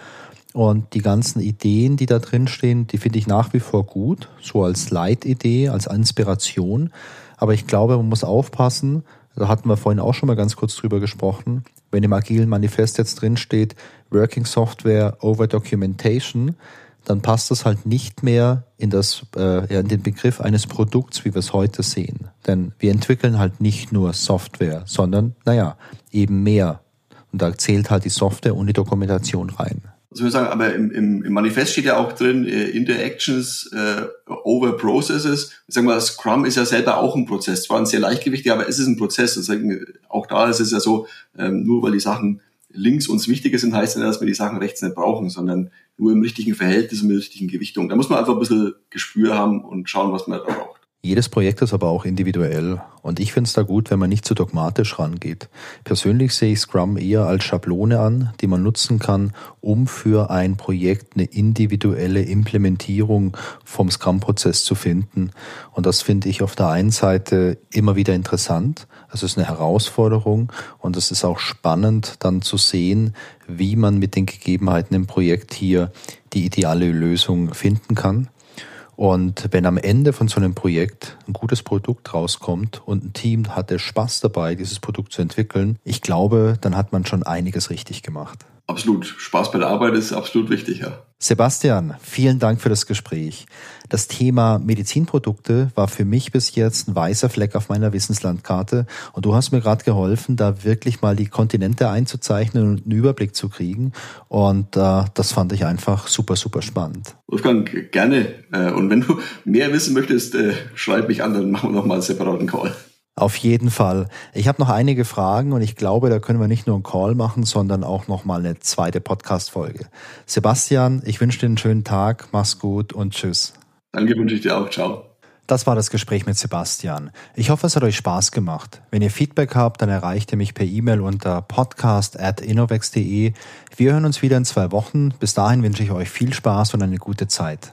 Und die ganzen Ideen, die da drin stehen, die finde ich nach wie vor gut, so als Leitidee, als Inspiration. Aber ich glaube, man muss aufpassen, da hatten wir vorhin auch schon mal ganz kurz drüber gesprochen, wenn im agilen Manifest jetzt drin steht, Working Software over Documentation, dann passt das halt nicht mehr in, das, äh, in den Begriff eines Produkts, wie wir es heute sehen. Denn wir entwickeln halt nicht nur Software, sondern, naja, eben mehr. Und da zählt halt die Software und die Dokumentation rein soll ich sagen, aber im, im, im Manifest steht ja auch drin, äh, Interactions äh, over Processes. Ich sag mal, Scrum ist ja selber auch ein Prozess, zwar ein sehr leichtgewichtig, aber es ist ein Prozess. Deswegen, auch da ist es ja so, ähm, nur weil die Sachen links uns wichtiger sind, heißt ja dass wir die Sachen rechts nicht brauchen, sondern nur im richtigen Verhältnis und mit der richtigen Gewichtung. Da muss man einfach ein bisschen Gespür haben und schauen, was man da braucht. Jedes Projekt ist aber auch individuell und ich finde es da gut, wenn man nicht zu dogmatisch rangeht. Persönlich sehe ich Scrum eher als Schablone an, die man nutzen kann, um für ein Projekt eine individuelle Implementierung vom Scrum-Prozess zu finden. Und das finde ich auf der einen Seite immer wieder interessant. Es ist eine Herausforderung und es ist auch spannend dann zu sehen, wie man mit den Gegebenheiten im Projekt hier die ideale Lösung finden kann. Und wenn am Ende von so einem Projekt ein gutes Produkt rauskommt und ein Team hatte Spaß dabei, dieses Produkt zu entwickeln, ich glaube, dann hat man schon einiges richtig gemacht. Absolut. Spaß bei der Arbeit ist absolut wichtig, ja. Sebastian, vielen Dank für das Gespräch. Das Thema Medizinprodukte war für mich bis jetzt ein weißer Fleck auf meiner Wissenslandkarte und du hast mir gerade geholfen, da wirklich mal die Kontinente einzuzeichnen und einen Überblick zu kriegen und äh, das fand ich einfach super, super spannend. Wolfgang, gerne. Äh, und wenn du mehr wissen möchtest, äh, schreib mich an, dann machen wir nochmal einen separaten Call. Auf jeden Fall. Ich habe noch einige Fragen und ich glaube, da können wir nicht nur einen Call machen, sondern auch noch mal eine zweite Podcast-Folge. Sebastian, ich wünsche dir einen schönen Tag, mach's gut und tschüss. Danke, wünsche ich dir auch. Ciao. Das war das Gespräch mit Sebastian. Ich hoffe, es hat euch Spaß gemacht. Wenn ihr Feedback habt, dann erreicht ihr mich per E-Mail unter podcast.innovex.de. Wir hören uns wieder in zwei Wochen. Bis dahin wünsche ich euch viel Spaß und eine gute Zeit.